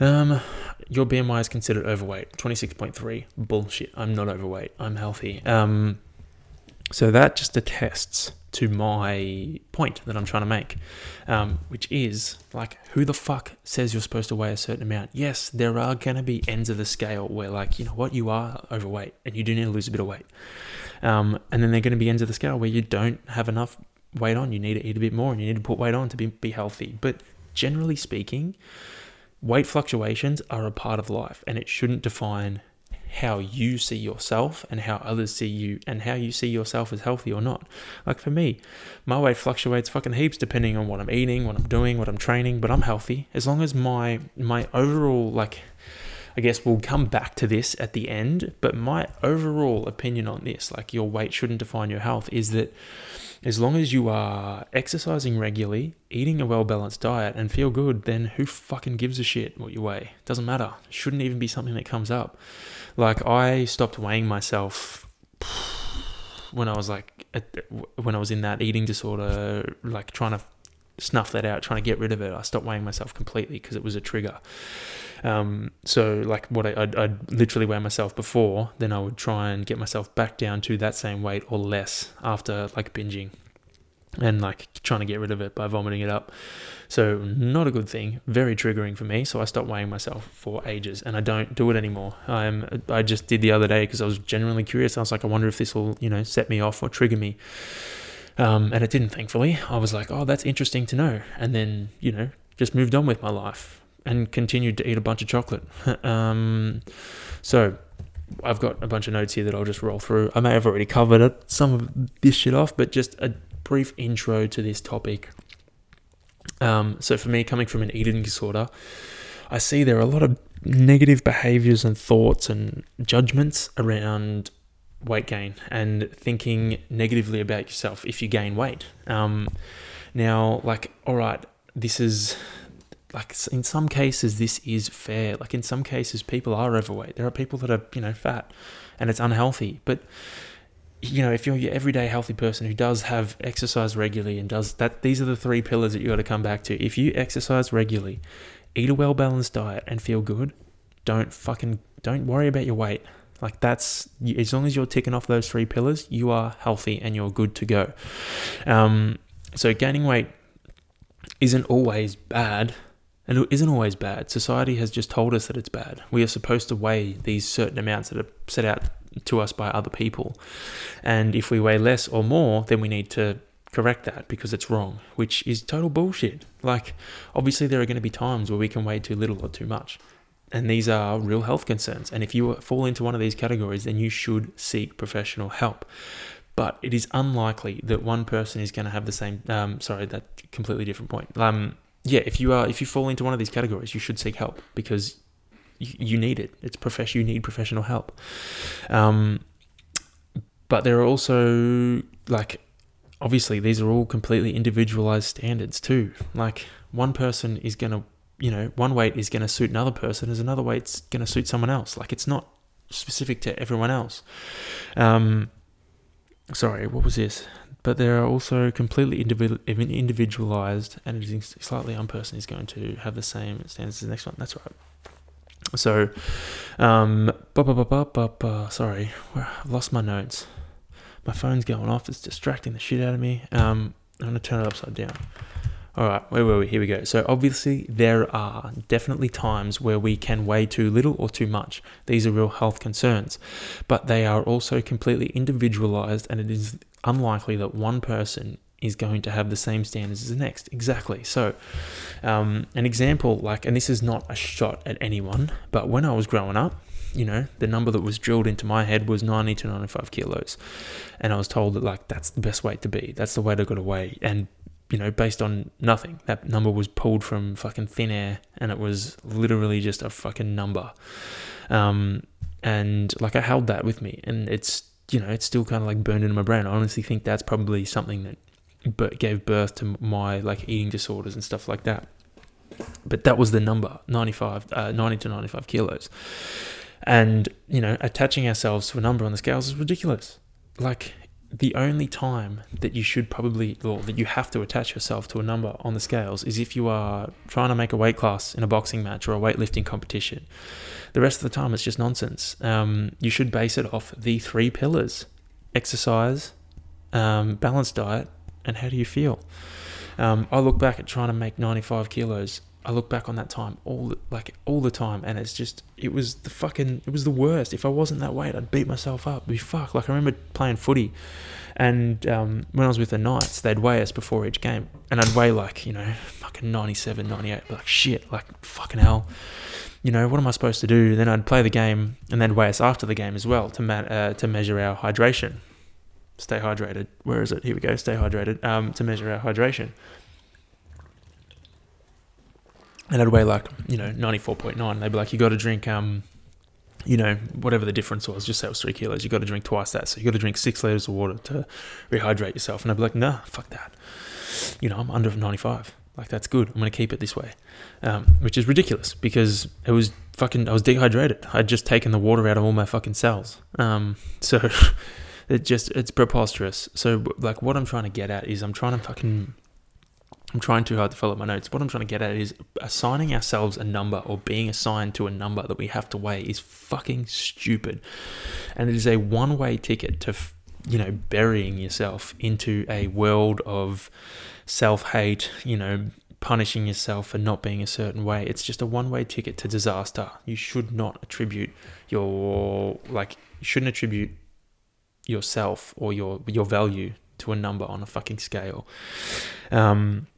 Um, your BMI is considered overweight, 26.3. Bullshit. I'm not overweight. I'm healthy. Um, so that just attests to my point that I'm trying to make, um, which is like, who the fuck says you're supposed to weigh a certain amount? Yes, there are going to be ends of the scale where, like, you know what, you are overweight and you do need to lose a bit of weight. Um, and then there are going to be ends of the scale where you don't have enough weight on. You need to eat a bit more and you need to put weight on to be, be healthy. But generally speaking, weight fluctuations are a part of life and it shouldn't define how you see yourself and how others see you and how you see yourself as healthy or not. Like for me, my weight fluctuates fucking heaps depending on what I'm eating, what I'm doing, what I'm training, but I'm healthy. As long as my my overall like I guess we'll come back to this at the end, but my overall opinion on this, like your weight shouldn't define your health, is that as long as you are exercising regularly, eating a well balanced diet, and feel good, then who fucking gives a shit what you weigh? Doesn't matter. Shouldn't even be something that comes up. Like I stopped weighing myself when I was like when I was in that eating disorder, like trying to snuff that out, trying to get rid of it. I stopped weighing myself completely because it was a trigger. Um, so like what I, I'd, I'd, literally weigh myself before, then I would try and get myself back down to that same weight or less after like binging and like trying to get rid of it by vomiting it up. So not a good thing, very triggering for me. So I stopped weighing myself for ages, and I don't do it anymore. I'm I just did the other day because I was genuinely curious. I was like, I wonder if this will you know set me off or trigger me. Um, and it didn't, thankfully. I was like, oh, that's interesting to know, and then you know just moved on with my life and continued to eat a bunch of chocolate. um, so I've got a bunch of notes here that I'll just roll through. I may have already covered it, some of this shit off, but just a brief intro to this topic. Um, so for me, coming from an eating disorder, I see there are a lot of negative behaviors and thoughts and judgments around weight gain and thinking negatively about yourself if you gain weight. Um, now, like, all right, this is like in some cases this is fair. Like in some cases, people are overweight. There are people that are you know fat, and it's unhealthy. But you know, if you're your everyday healthy person who does have exercise regularly and does that, these are the three pillars that you got to come back to. If you exercise regularly, eat a well balanced diet, and feel good, don't fucking don't worry about your weight. Like that's as long as you're ticking off those three pillars, you are healthy and you're good to go. Um, so gaining weight isn't always bad. And it isn't always bad. Society has just told us that it's bad. We are supposed to weigh these certain amounts that are set out to us by other people. And if we weigh less or more, then we need to correct that because it's wrong, which is total bullshit. Like, obviously, there are going to be times where we can weigh too little or too much. And these are real health concerns. And if you fall into one of these categories, then you should seek professional help. But it is unlikely that one person is going to have the same. Um, sorry, that completely different point. Um, yeah, if you are if you fall into one of these categories, you should seek help because you, need it. It's profession. You need professional help. Um, but there are also like obviously these are all completely individualized standards too. Like one person is gonna, you know, one weight is gonna suit another person, as another weight's gonna suit someone else. Like it's not specific to everyone else. Um, sorry, what was this? But there are also completely individualized, and it is slightly one person is going to have the same standards as the next one. That's right. So, um, sorry, I've lost my notes. My phone's going off. It's distracting the shit out of me. Um, I'm gonna turn it upside down. All right, where were we? Here we go. So obviously there are definitely times where we can weigh too little or too much. These are real health concerns, but they are also completely individualized, and it is unlikely that one person is going to have the same standards as the next. Exactly. So, um, an example like, and this is not a shot at anyone, but when I was growing up, you know, the number that was drilled into my head was 90 to 95 kilos. And I was told that, like, that's the best weight to be. That's the way to go to weigh. And, you know, based on nothing, that number was pulled from fucking thin air and it was literally just a fucking number. Um, and, like, I held that with me. And it's, you know, it's still kind of like burned into my brain. I honestly think that's probably something that but gave birth to my like eating disorders and stuff like that. But that was the number 95, uh, 90 to 95 kilos. And, you know, attaching ourselves to a number on the scales is ridiculous. Like, the only time that you should probably, or that you have to attach yourself to a number on the scales is if you are trying to make a weight class in a boxing match or a weightlifting competition. The rest of the time, it's just nonsense. Um, you should base it off the three pillars exercise, um, balanced diet, and how do you feel? Um, I look back at trying to make 95 kilos. I look back on that time all the, like all the time, and it's just it was the fucking it was the worst. If I wasn't that weight, I'd beat myself up. It'd be fuck. Like I remember playing footy, and um, when I was with the Knights, they'd weigh us before each game, and I'd weigh like you know fucking 97, 98. Like shit, like fucking hell. You know what am I supposed to do? Then I'd play the game, and they'd weigh us after the game as well to ma- uh, to measure our hydration stay hydrated. Where is it? Here we go. Stay hydrated. Um, to measure our hydration. And I'd weigh like you know ninety four point nine. They'd be like, you got to drink um, you know whatever the difference was. Just say it was three kilos. You got to drink twice that. So you got to drink six liters of water to rehydrate yourself. And I'd be like, nah, fuck that. You know, I'm under ninety five. Like that's good. I'm gonna keep it this way, um, which is ridiculous because it was fucking. I was dehydrated. I'd just taken the water out of all my fucking cells. Um, so it just it's preposterous. So like what I'm trying to get at is I'm trying to fucking I'm trying too hard to fill up my notes. What I'm trying to get at is assigning ourselves a number or being assigned to a number that we have to weigh is fucking stupid. And it is a one way ticket to, you know, burying yourself into a world of self hate, you know, punishing yourself for not being a certain way. It's just a one way ticket to disaster. You should not attribute your, like, you shouldn't attribute yourself or your your value to a number on a fucking scale. Um,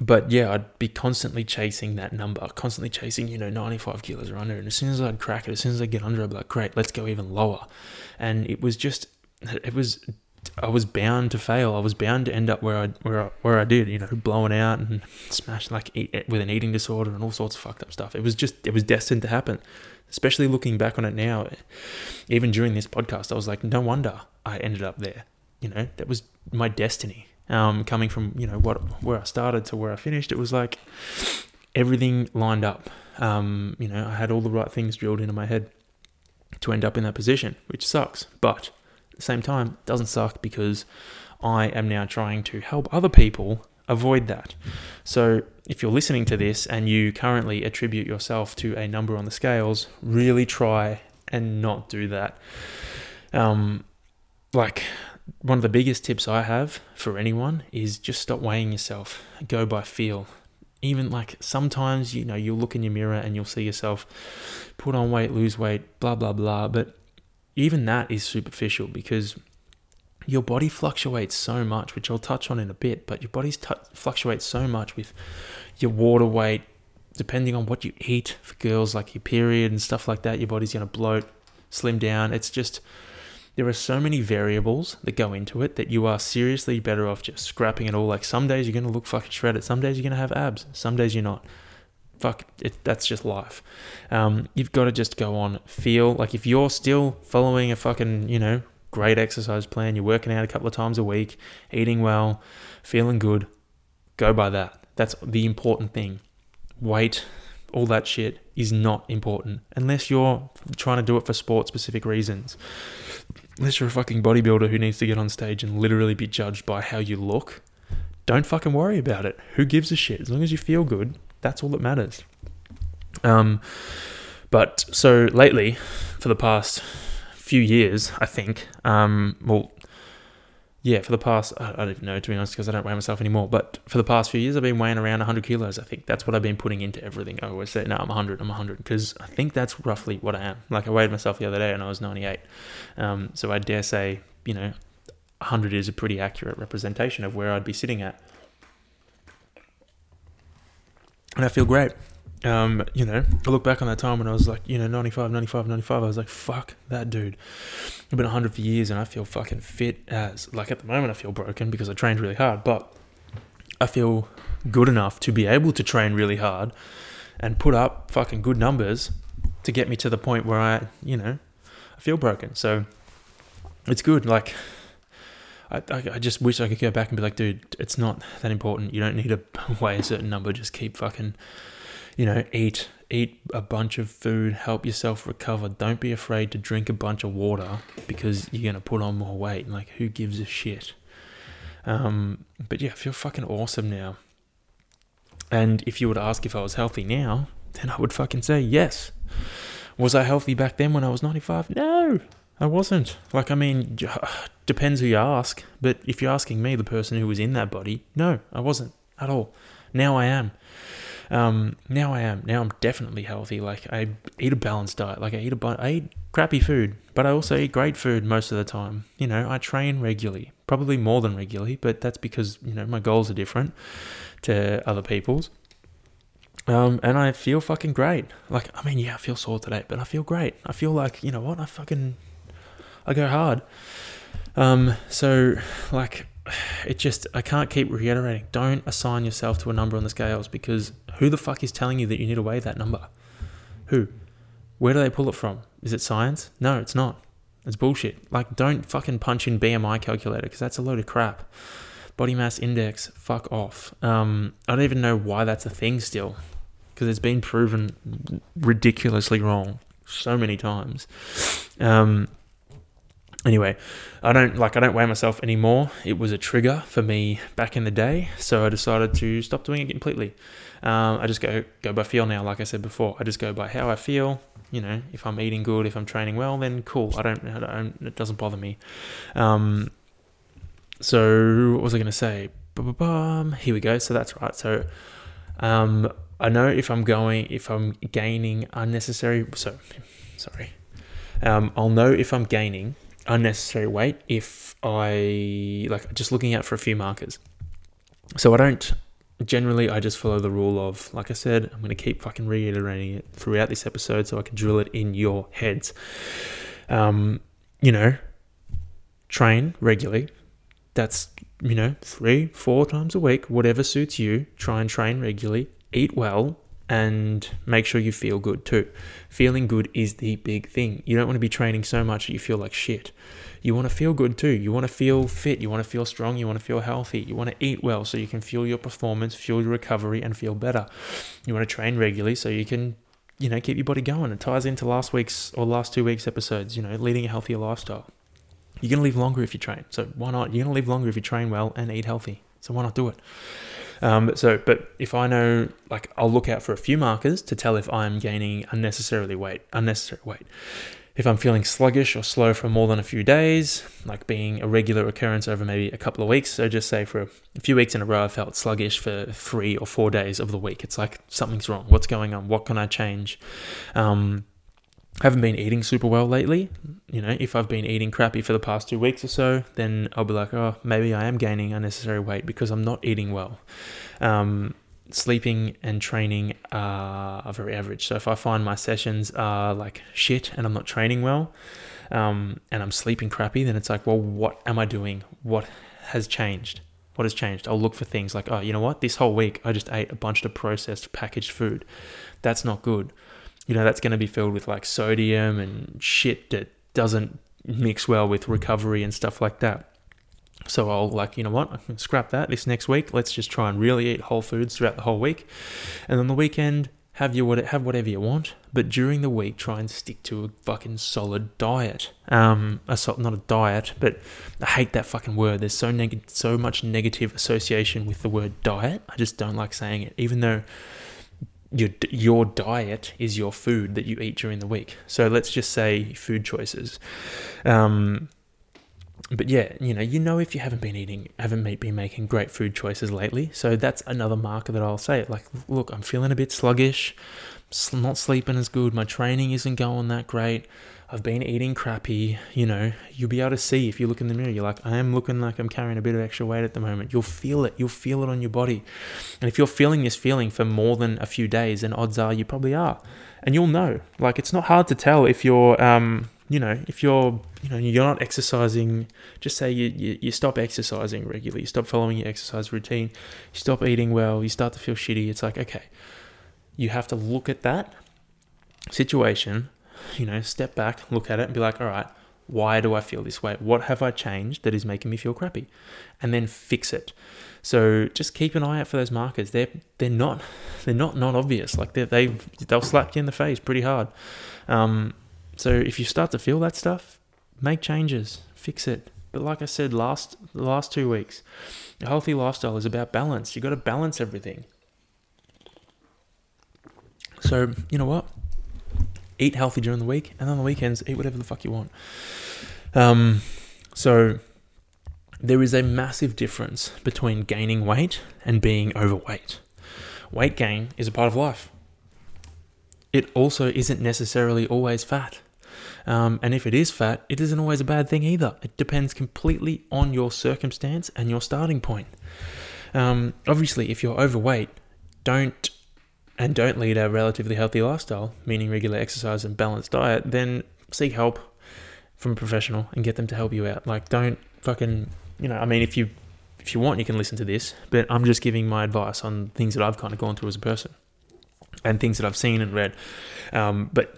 but yeah, I'd be constantly chasing that number, constantly chasing, you know, 95 kilos or under. And as soon as I'd crack it, as soon as I get under, I'd be like, great, let's go even lower. And it was just, it was, I was bound to fail. I was bound to end up where I, where I, where I did, you know, blowing out and smashing like eat, with an eating disorder and all sorts of fucked up stuff. It was just, it was destined to happen especially looking back on it now, even during this podcast, I was like, no wonder I ended up there. You know, that was my destiny. Um, coming from you know what where I started to where I finished, it was like everything lined up. Um, you know, I had all the right things drilled into my head to end up in that position, which sucks. But at the same time, it doesn't suck because I am now trying to help other people avoid that. So if you're listening to this and you currently attribute yourself to a number on the scales, really try and not do that. Um, like one of the biggest tips I have for anyone is just stop weighing yourself. Go by feel. Even like sometimes, you know, you'll look in your mirror and you'll see yourself put on weight, lose weight, blah, blah, blah. But even that is superficial because your body fluctuates so much, which I'll touch on in a bit, but your body t- fluctuates so much with your water weight, depending on what you eat. For girls, like your period and stuff like that, your body's going to bloat, slim down. It's just, there are so many variables that go into it that you are seriously better off just scrapping it all. Like some days you're going to look fucking shredded, some days you're going to have abs, some days you're not. Fuck, it, that's just life. Um, you've got to just go on, feel like if you're still following a fucking, you know, great exercise plan, you're working out a couple of times a week, eating well, feeling good, go by that. That's the important thing. Weight, all that shit is not important unless you're trying to do it for sport specific reasons. Unless you're a fucking bodybuilder who needs to get on stage and literally be judged by how you look, don't fucking worry about it. Who gives a shit? As long as you feel good, that's all that matters. Um, but so lately, for the past few years, I think. Um, well, yeah, for the past, I don't even know to be honest, because I don't weigh myself anymore. But for the past few years, I've been weighing around 100 kilos. I think that's what I've been putting into everything. I always say, no, I'm 100, I'm 100, because I think that's roughly what I am. Like I weighed myself the other day and I was 98. Um, so I dare say, you know, 100 is a pretty accurate representation of where I'd be sitting at. And I feel great. Um, you know, I look back on that time when I was like, you know, 95, 95, 95. I was like, fuck that dude. I've been 100 for years and I feel fucking fit as. Like at the moment, I feel broken because I trained really hard, but I feel good enough to be able to train really hard and put up fucking good numbers to get me to the point where I, you know, I feel broken. So it's good. Like, I, I, I just wish I could go back and be like, dude, it's not that important. You don't need to weigh a certain number. Just keep fucking, you know, eat, eat a bunch of food, help yourself recover. Don't be afraid to drink a bunch of water because you're gonna put on more weight. Like, who gives a shit? Um, but yeah, I feel fucking awesome now. And if you to ask if I was healthy now, then I would fucking say yes. Was I healthy back then when I was 95? No, I wasn't. Like, I mean, depends who you ask. But if you're asking me, the person who was in that body, no, I wasn't at all. Now I am. Um, now I am. Now I'm definitely healthy. Like I eat a balanced diet. Like I eat a bu- I eat crappy food, but I also eat great food most of the time. You know, I train regularly, probably more than regularly, but that's because you know my goals are different to other people's. Um, and I feel fucking great. Like I mean, yeah, I feel sore today, but I feel great. I feel like you know what? I fucking I go hard. Um, so like it just I can't keep reiterating. Don't assign yourself to a number on the scales because who the fuck is telling you that you need to weigh that number? Who? Where do they pull it from? Is it science? No, it's not. It's bullshit. Like, don't fucking punch in BMI calculator because that's a load of crap. Body mass index, fuck off. Um, I don't even know why that's a thing still because it's been proven ridiculously wrong so many times. Um, anyway, I don't like I don't weigh myself anymore. It was a trigger for me back in the day, so I decided to stop doing it completely. Um, I just go go by feel now, like I said before. I just go by how I feel. You know, if I'm eating good, if I'm training well, then cool. I don't, I don't it doesn't bother me. Um, so what was I going to say? Ba-ba-bum. Here we go. So that's right. So um, I know if I'm going, if I'm gaining unnecessary. So sorry. Um, I'll know if I'm gaining unnecessary weight if I like just looking out for a few markers. So I don't generally I just follow the rule of like I said, I'm gonna keep fucking reiterating it throughout this episode so I can drill it in your heads. Um, you know, train regularly. That's you know, three, four times a week, whatever suits you. Try and train regularly. Eat well, and make sure you feel good too. Feeling good is the big thing. You don't want to be training so much that you feel like shit. You want to feel good too. You want to feel fit. You want to feel strong. You want to feel healthy. You want to eat well so you can fuel your performance, fuel your recovery, and feel better. You want to train regularly so you can, you know, keep your body going. It ties into last week's or last two weeks' episodes, you know, leading a healthier lifestyle. You're going to live longer if you train. So why not? You're going to live longer if you train well and eat healthy. So why not do it? Um, so, but if I know, like, I'll look out for a few markers to tell if I'm gaining unnecessarily weight, unnecessary weight. If I'm feeling sluggish or slow for more than a few days, like being a regular occurrence over maybe a couple of weeks, so just say for a few weeks in a row, I felt sluggish for three or four days of the week. It's like something's wrong. What's going on? What can I change? Um, haven't been eating super well lately. You know, if I've been eating crappy for the past two weeks or so, then I'll be like, oh, maybe I am gaining unnecessary weight because I'm not eating well. Um, sleeping and training are, very average. So if I find my sessions are like shit and I'm not training well, um, and I'm sleeping crappy, then it's like, well, what am I doing? What has changed? What has changed? I'll look for things like, oh, you know what? This whole week I just ate a bunch of processed packaged food. That's not good. You know, that's going to be filled with like sodium and shit that doesn't mix well with recovery and stuff like that. So I'll like, you know what, I can scrap that this next week. Let's just try and really eat whole foods throughout the whole week. And on the weekend, have you what have whatever you want, but during the week try and stick to a fucking solid diet. Um, a not a diet, but I hate that fucking word. There's so neg- so much negative association with the word diet. I just don't like saying it, even though your your diet is your food that you eat during the week. So let's just say food choices. Um, but yeah, you know, you know if you haven't been eating, haven't been making great food choices lately. So that's another marker that I'll say. Like, look, I'm feeling a bit sluggish, not sleeping as good. My training isn't going that great. I've been eating crappy. You know, you'll be able to see if you look in the mirror. You're like, I am looking like I'm carrying a bit of extra weight at the moment. You'll feel it. You'll feel it on your body. And if you're feeling this feeling for more than a few days, then odds are you probably are. And you'll know. Like, it's not hard to tell if you're, um, you know, if you're, you know, you're not exercising, just say you, you, you stop exercising regularly, you stop following your exercise routine, you stop eating well, you start to feel shitty. It's like, okay, you have to look at that situation, you know, step back, look at it, and be like, all right, why do I feel this way? What have I changed that is making me feel crappy? And then fix it. So just keep an eye out for those markers. They're they're not they're not not obvious. Like they they they'll slap you in the face pretty hard. Um, so if you start to feel that stuff, make changes, fix it. But like I said last the last two weeks, a healthy lifestyle is about balance. You got to balance everything. So you know what? Eat healthy during the week, and on the weekends, eat whatever the fuck you want. Um, so there is a massive difference between gaining weight and being overweight. Weight gain is a part of life. It also isn't necessarily always fat. Um, and if it is fat, it isn't always a bad thing either. It depends completely on your circumstance and your starting point. Um, obviously, if you're overweight, don't and don't lead a relatively healthy lifestyle, meaning regular exercise and balanced diet, then seek help from a professional and get them to help you out. Like, don't fucking, you know, I mean, if you if you want, you can listen to this, but I'm just giving my advice on things that I've kind of gone through as a person and things that I've seen and read. Um, but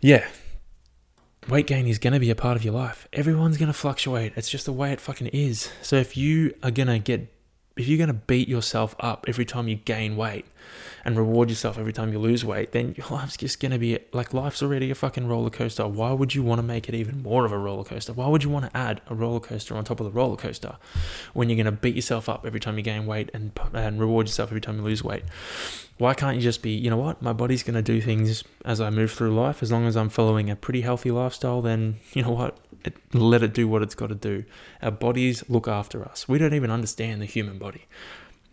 yeah, weight gain is going to be a part of your life. Everyone's going to fluctuate. It's just the way it fucking is. So if you are going to get if you're going to beat yourself up every time you gain weight and reward yourself every time you lose weight, then your life's just to be like life's already a fucking roller coaster. Why would you want to make it even more of a roller coaster? Why would you want to add a roller coaster on top of the roller coaster when you're to beat yourself up every time you gain weight and, and reward yourself every time you lose weight? Why can't you just be, you know what, my body's to do things as I move through life. As long as I'm following a pretty healthy lifestyle, then you know what, it, let it do what it's got to do. Our bodies look after us. We don't even understand the human body.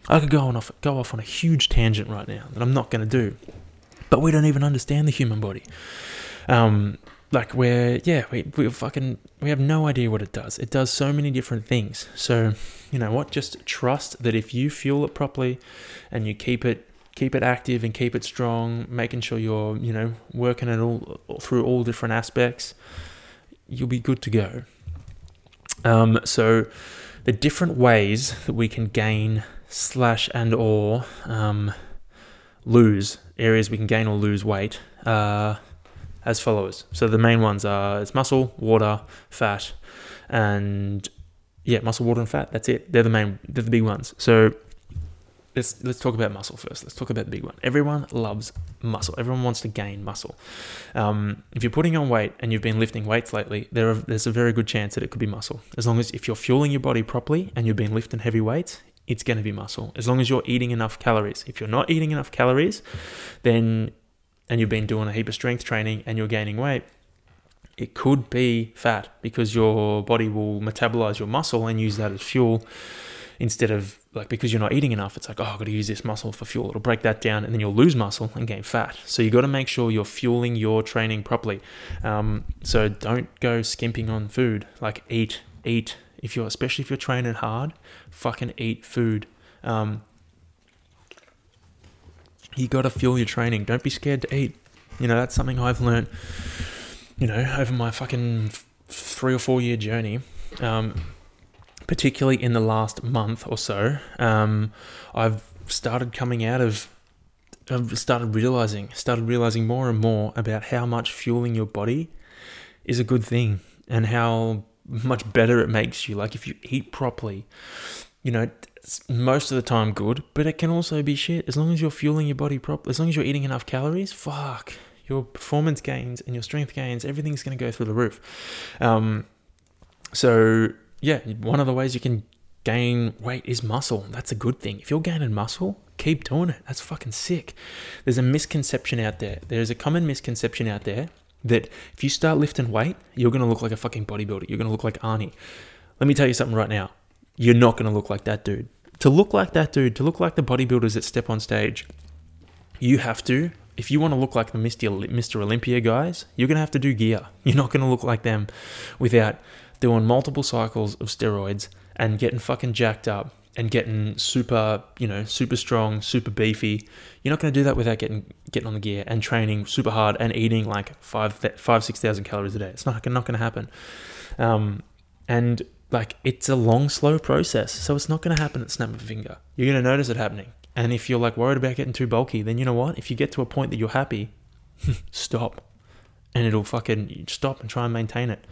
I could go on off go off on a huge tangent right now that I'm not going to do, but we don't even understand the human body. Um, like we're yeah we we fucking we have no idea what it does. It does so many different things. So you know what? Just trust that if you fuel it properly, and you keep it keep it active and keep it strong, making sure you're, you know, working it all through all different aspects, you'll be good to go. Um, so the different ways that we can gain slash and or um, lose areas we can gain or lose weight uh, as follows. So the main ones are it's muscle, water, fat, and yeah, muscle, water, and fat. That's it. They're the main. They're the big ones. So let's let's talk about muscle first. Let's talk about the big one. Everyone loves muscle. Everyone wants to gain muscle. Um, if you're putting on weight and you've been lifting weights lately, there are, there's a very good chance that it could be muscle. As long as if you're fueling your body properly and you've been lifting heavy weights, it's going to be muscle. As long as you're eating enough calories. If you're not eating enough calories, then and you've been doing a heap of strength training and you're gaining weight, it could be fat because your body will metabolize your muscle and use that as fuel instead of like because you're not eating enough it's like oh i've got to use this muscle for fuel it'll break that down and then you'll lose muscle and gain fat so you got to make sure you're fueling your training properly um, so don't go skimping on food like eat eat if you're especially if you're training hard fucking eat food. Um, you got to fuel your training. Don't be scared to eat. You know that's something i've learned you know over my fucking three or four year journey um, particularly in the last month or so, um, I've started coming out of I've started realizing, started realizing more and more about how much fueling your body is a good thing and how much better it makes you. Like if you eat properly, you know, most of the time good, but it can also be shit. As long as you're fueling your body properly, as long as you're eating enough calories, fuck, your performance gains and your strength gains, everything's going to go through the roof. Um, so yeah, one of the ways you can gain weight is muscle. That's a good thing. If you're gaining muscle, keep doing it. That's fucking sick. There's a misconception out there. There's a common misconception out there that if you start lifting weight, you're going to look like a fucking bodybuilder. You're going to look like Arnie. let me tell you something right now. You're not going to look like that dude. To look like that dude, to look like the bodybuilders that step on stage, you have to, if you want to look like the Mr. Olympia guys, you're going to have to do gear. You're not going to look like them without doing multiple cycles of steroids and getting fucking jacked up and getting super, you know, super strong, super beefy. You're not going to do that without getting getting on the gear and training super hard and eating like five, five, six thousand calories a day. It's not not going to happen. Um, and like it's a long, slow process, so it's not going to happen at snap of a finger. You're going to notice it happening. And if you're like worried about getting too bulky, then you know what? If you get to a point that you're happy, stop. And it'll fucking stop and try and maintain it.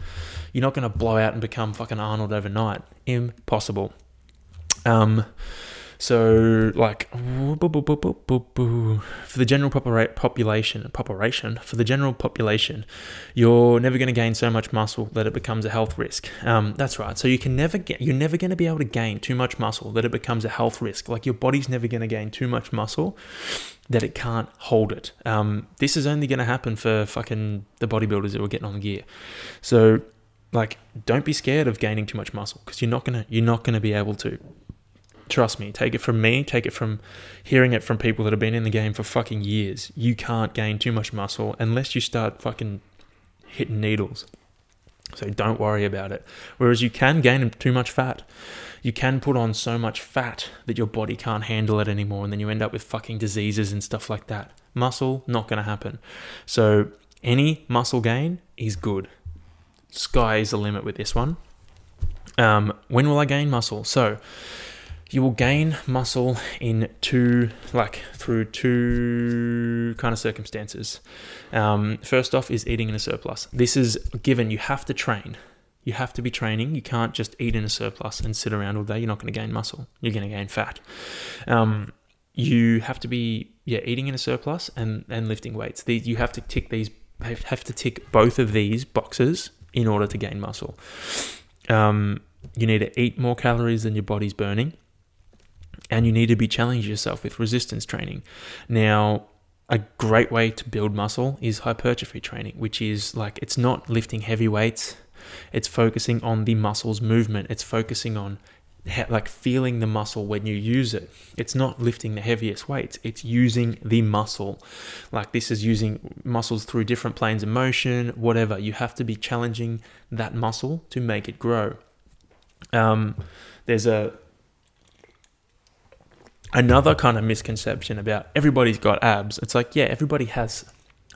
You're not going to blow out and become fucking Arnold overnight. Impossible. Um, so, like, for the general population, population, for the general population, you're never going to gain so much muscle that it becomes a health risk. Um, that's right. So you can never get, you're never going to be able to gain too much muscle that it becomes a health risk. Like your body's never going to gain too much muscle that it can't hold it. Um, this is only going to happen for fucking the bodybuilders that were getting on the gear. So, like, don't be scared of gaining too much muscle because you're not gonna, you're not gonna be able to. Trust me, take it from me, take it from hearing it from people that have been in the game for fucking years. You can't gain too much muscle unless you start fucking hitting needles. So don't worry about it. Whereas you can gain too much fat. You can put on so much fat that your body can't handle it anymore and then you end up with fucking diseases and stuff like that. Muscle, not going to happen. So any muscle gain is good. Sky is the limit with this one. Um, when will I gain muscle? So you will gain muscle in two, like through two kind of circumstances. Um, first off, is eating in a surplus. This is given you have to train. You have to be training. You can't just eat in a surplus and sit around all day. You're not going to gain muscle. You're going to gain fat. Um, you have to be yeah eating in a surplus and and lifting weights. These you have to tick these have to tick both of these boxes in order to gain muscle. Um, you need to eat more calories than your body's burning and you need to be challenging yourself with resistance training. Now, a great way to build muscle is hypertrophy training, which is like it's not lifting heavy weights, it's focusing on the muscle's movement, it's focusing on like feeling the muscle when you use it. It's not lifting the heaviest weights, it's using the muscle. Like this is using muscles through different planes of motion, whatever. You have to be challenging that muscle to make it grow. Um, there's a another kind of misconception about everybody's got abs. It's like, yeah, everybody has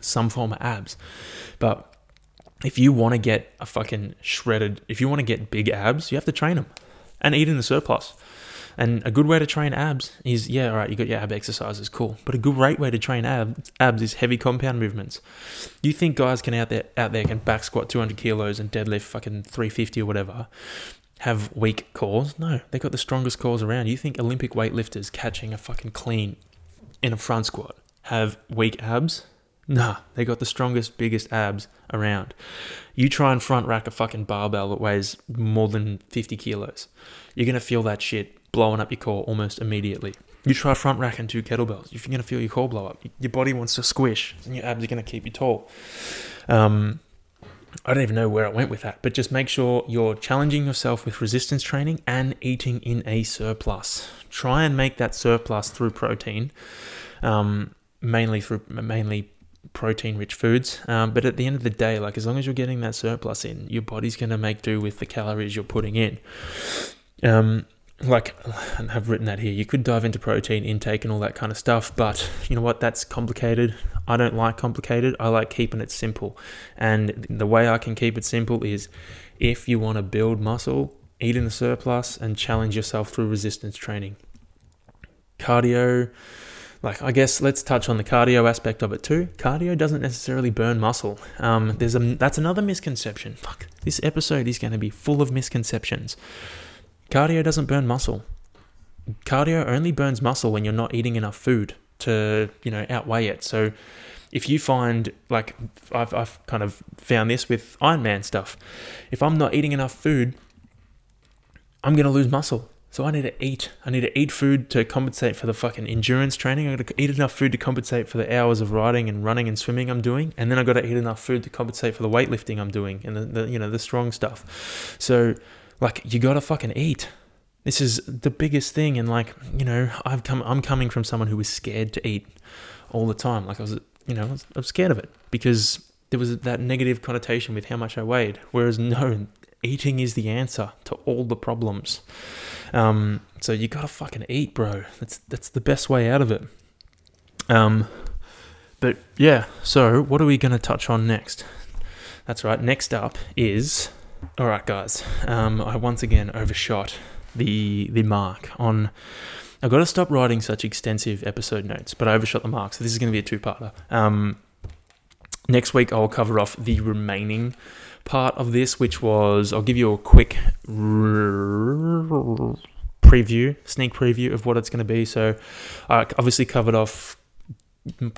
some form of abs. But if you want to get a fucking shredded, if you want to get big abs, you have to train them and eat in the surplus. And a good way to train abs is, yeah, all right, you got your ab exercises, cool. But a good great way to train abs, abs is heavy compound movements. You think guys can out there out there can back squat 200 kilos and deadlift fucking 350 or whatever, have weak cores. No, they got the strongest cores around. You think Olympic weightlifters catching a fucking clean in a front squat have weak abs? Nah, they got the strongest, biggest abs around. You try and front rack a fucking barbell that weighs more than 50 kilos. You're to feel that shit blowing up your core almost immediately. You try front racking two kettlebells, you're to feel your core blow up. Your body wants to squish, and your abs are to keep you tall. Um, I don't even know where I went with that, but just make sure you're challenging yourself with resistance training and eating in a surplus. Try and make that surplus through protein, um, mainly through mainly protein-rich foods. Um, but at the end of the day, like as long as you're getting that surplus in, your body's going to make do with the calories you're putting in. Um, like I've written that here. You could dive into protein intake and all that kind of stuff, but you know what? That's complicated. I don't like complicated. I like keeping it simple. And the way I can keep it simple is if you want to build muscle, eat in the surplus and challenge yourself through resistance training. Cardio, like I guess let's touch on the cardio aspect of it too. Cardio doesn't necessarily burn muscle. Um, there's a that's another misconception. Fuck, this episode is going to be full of misconceptions. Cardio doesn't burn muscle. Cardio only burns muscle when you're not eating enough food to, you know, outweigh it. So if you find like I've I've kind of found this with Ironman stuff. If I'm not eating enough food, I'm gonna lose muscle. So I need to eat. I need to eat food to compensate for the fucking endurance training. I got to eat enough food to compensate for the hours of riding and running and swimming I'm doing, and then I got to eat enough food to compensate for the weightlifting I'm doing and the, the you know the strong stuff. So like you gotta fucking eat. This is the biggest thing, and like you know, I've come. I'm coming from someone who was scared to eat all the time. Like I was, you know, I was, I was scared of it because there was that negative connotation with how much I weighed. Whereas no, eating is the answer to all the problems. Um, so you gotta fucking eat, bro. That's that's the best way out of it. Um, but yeah. So what are we gonna touch on next? That's right. Next up is all right, guys. Um, I once again overshot the the mark on. I've got to stop writing such extensive episode notes, but I overshot the mark, so this is going to be a two-parter. Um, next week I'll cover off the remaining part of this, which was I'll give you a quick preview, sneak preview of what it's going to be. So I obviously covered off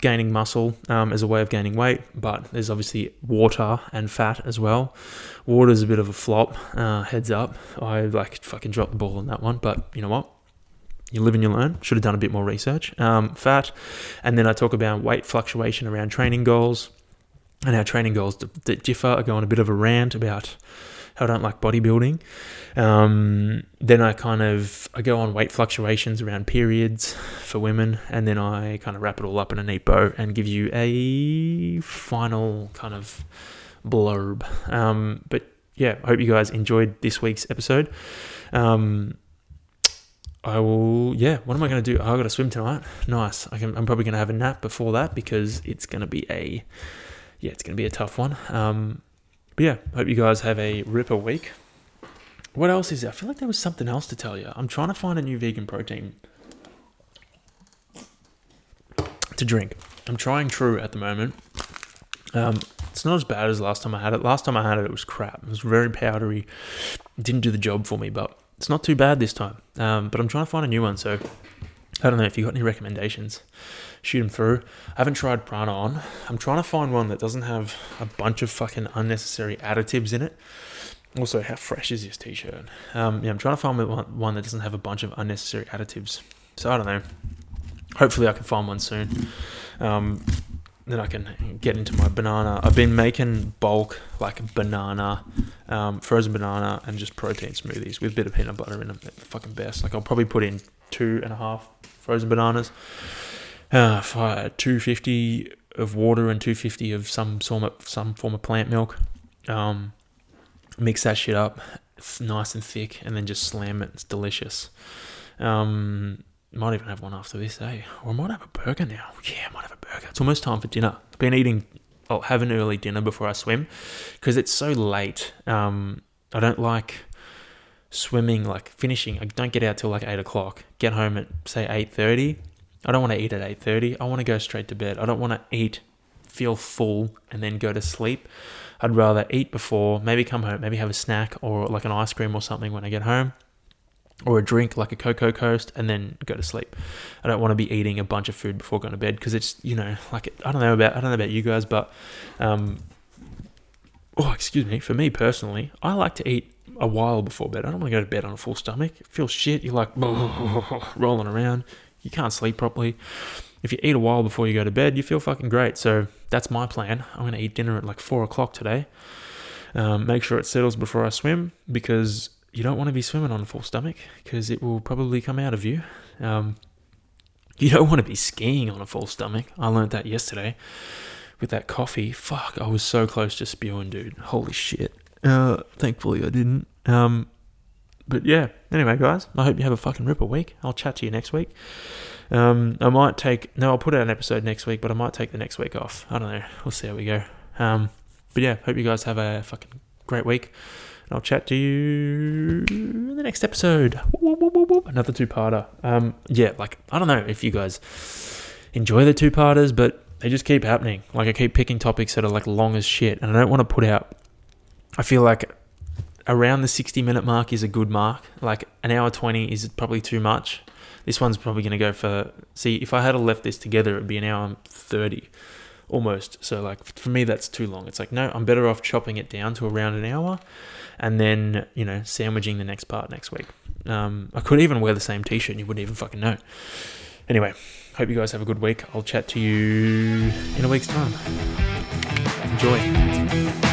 gaining muscle um, as a way of gaining weight, but there's obviously water and fat as well. Water is a bit of a flop. Uh, heads up, I like fucking dropped the ball on that one, but you know what? You live and you learn. Should have done a bit more research. Um, fat, and then I talk about weight fluctuation around training goals and our training goals that differ. I go on a bit of a rant about how I don't like bodybuilding. Um, then I kind of I go on weight fluctuations around periods for women, and then I kind of wrap it all up in a neat bow and give you a final kind of blurb. Um, but yeah, I hope you guys enjoyed this week's episode. Um, I will. Yeah, what am I going to do? I got to swim tonight. Nice. I I'm probably going to have a nap before that because it's going to be a yeah, it's going to be a tough one. Um, but yeah, hope you guys have a ripper week. What else is there? I feel like there was something else to tell you. I'm trying to find a new vegan protein to drink. I'm trying True at the moment. Um, it's not as bad as last time I had it. Last time I had it, it was crap. It was very powdery. Didn't do the job for me, but it's not too bad this time. Um, but I'm trying to find a new one, so I don't know if you got any recommendations shoot them through. I haven't tried PranaOn. I'm trying to find one that doesn't have a bunch of fucking unnecessary additives in it. Also, how fresh is this t-shirt? Um, yeah, I'm trying to find one, that doesn't have a bunch of unnecessary additives. So I don't know. Hopefully, I can find one soon. Um, then I can get into my banana. I've been making bulk like banana, um, frozen banana, and just protein smoothies with a bit of peanut butter in them. They're the fucking best. Like I'll probably put in two and a half frozen bananas uh, 250 of water and 250 of some form of, some form of plant milk. Um, mix that shit up, nice and thick, and then just slam it. It's delicious. Um, might even have one after this, eh? Or I might have a burger now. Yeah, I might have a burger. It's almost time for dinner. I've been eating, I'll have an early dinner before I swim because it's so late. Um, I don't like swimming, like finishing. I don't get out till like 8 o'clock. Get home at, say, 8.30 I don't want to eat at 8:30. I want to go straight to bed. I don't want to eat, feel full and then go to sleep. I'd rather eat before, maybe come home, maybe have a snack or like an ice cream or something when I get home or a drink like a Cocoa Coast and then go to sleep. I don't want to be eating a bunch of food before going to bed because it's, you know, like I don't know about I don't know about you guys, but um oh, excuse me, for me personally, I like to eat a while before bed. I don't want to go to bed on a full stomach. It feels shit. You're like rolling around you can't sleep properly. If you eat a while before you go to bed, you feel fucking great. So that's my plan. I'm to eat dinner at like four o'clock today. Um, make sure it settles before I swim because you don't want to be swimming on a full stomach because it will probably come out of you. Um, you don't want to be skiing on a full stomach. I learned that yesterday with that coffee. Fuck, I was so close to spewing, dude. Holy shit. Uh, thankfully I didn't. Um, but yeah, anyway, guys, I hope you have a fucking ripper week. I'll chat to you next week. Um, I might take no, I'll put out an episode next week, but I might take the next week off. I don't know. We'll see how we go. Um, but yeah, hope you guys have a fucking great week. And I'll chat to you in the next episode. Another two-parter. Um, yeah, like I don't know if you guys enjoy the two-parters, but they just keep happening. Like I keep picking topics that are like long as shit, and I don't want to put out. I feel like around the 60 minute mark is a good mark. Like an hour 20 is probably too much. This one's probably going to go for. See, if I had left this together, it'd be an hour 30 almost. So, like, for me, that's too long. It's like, no, I'm better off chopping it down to around an hour and then, you know, sandwiching the next part next week. Um, I could even wear the same t shirt and you wouldn't even fucking know. Anyway, hope you guys have a good week. I'll chat to you in a week's time. Enjoy.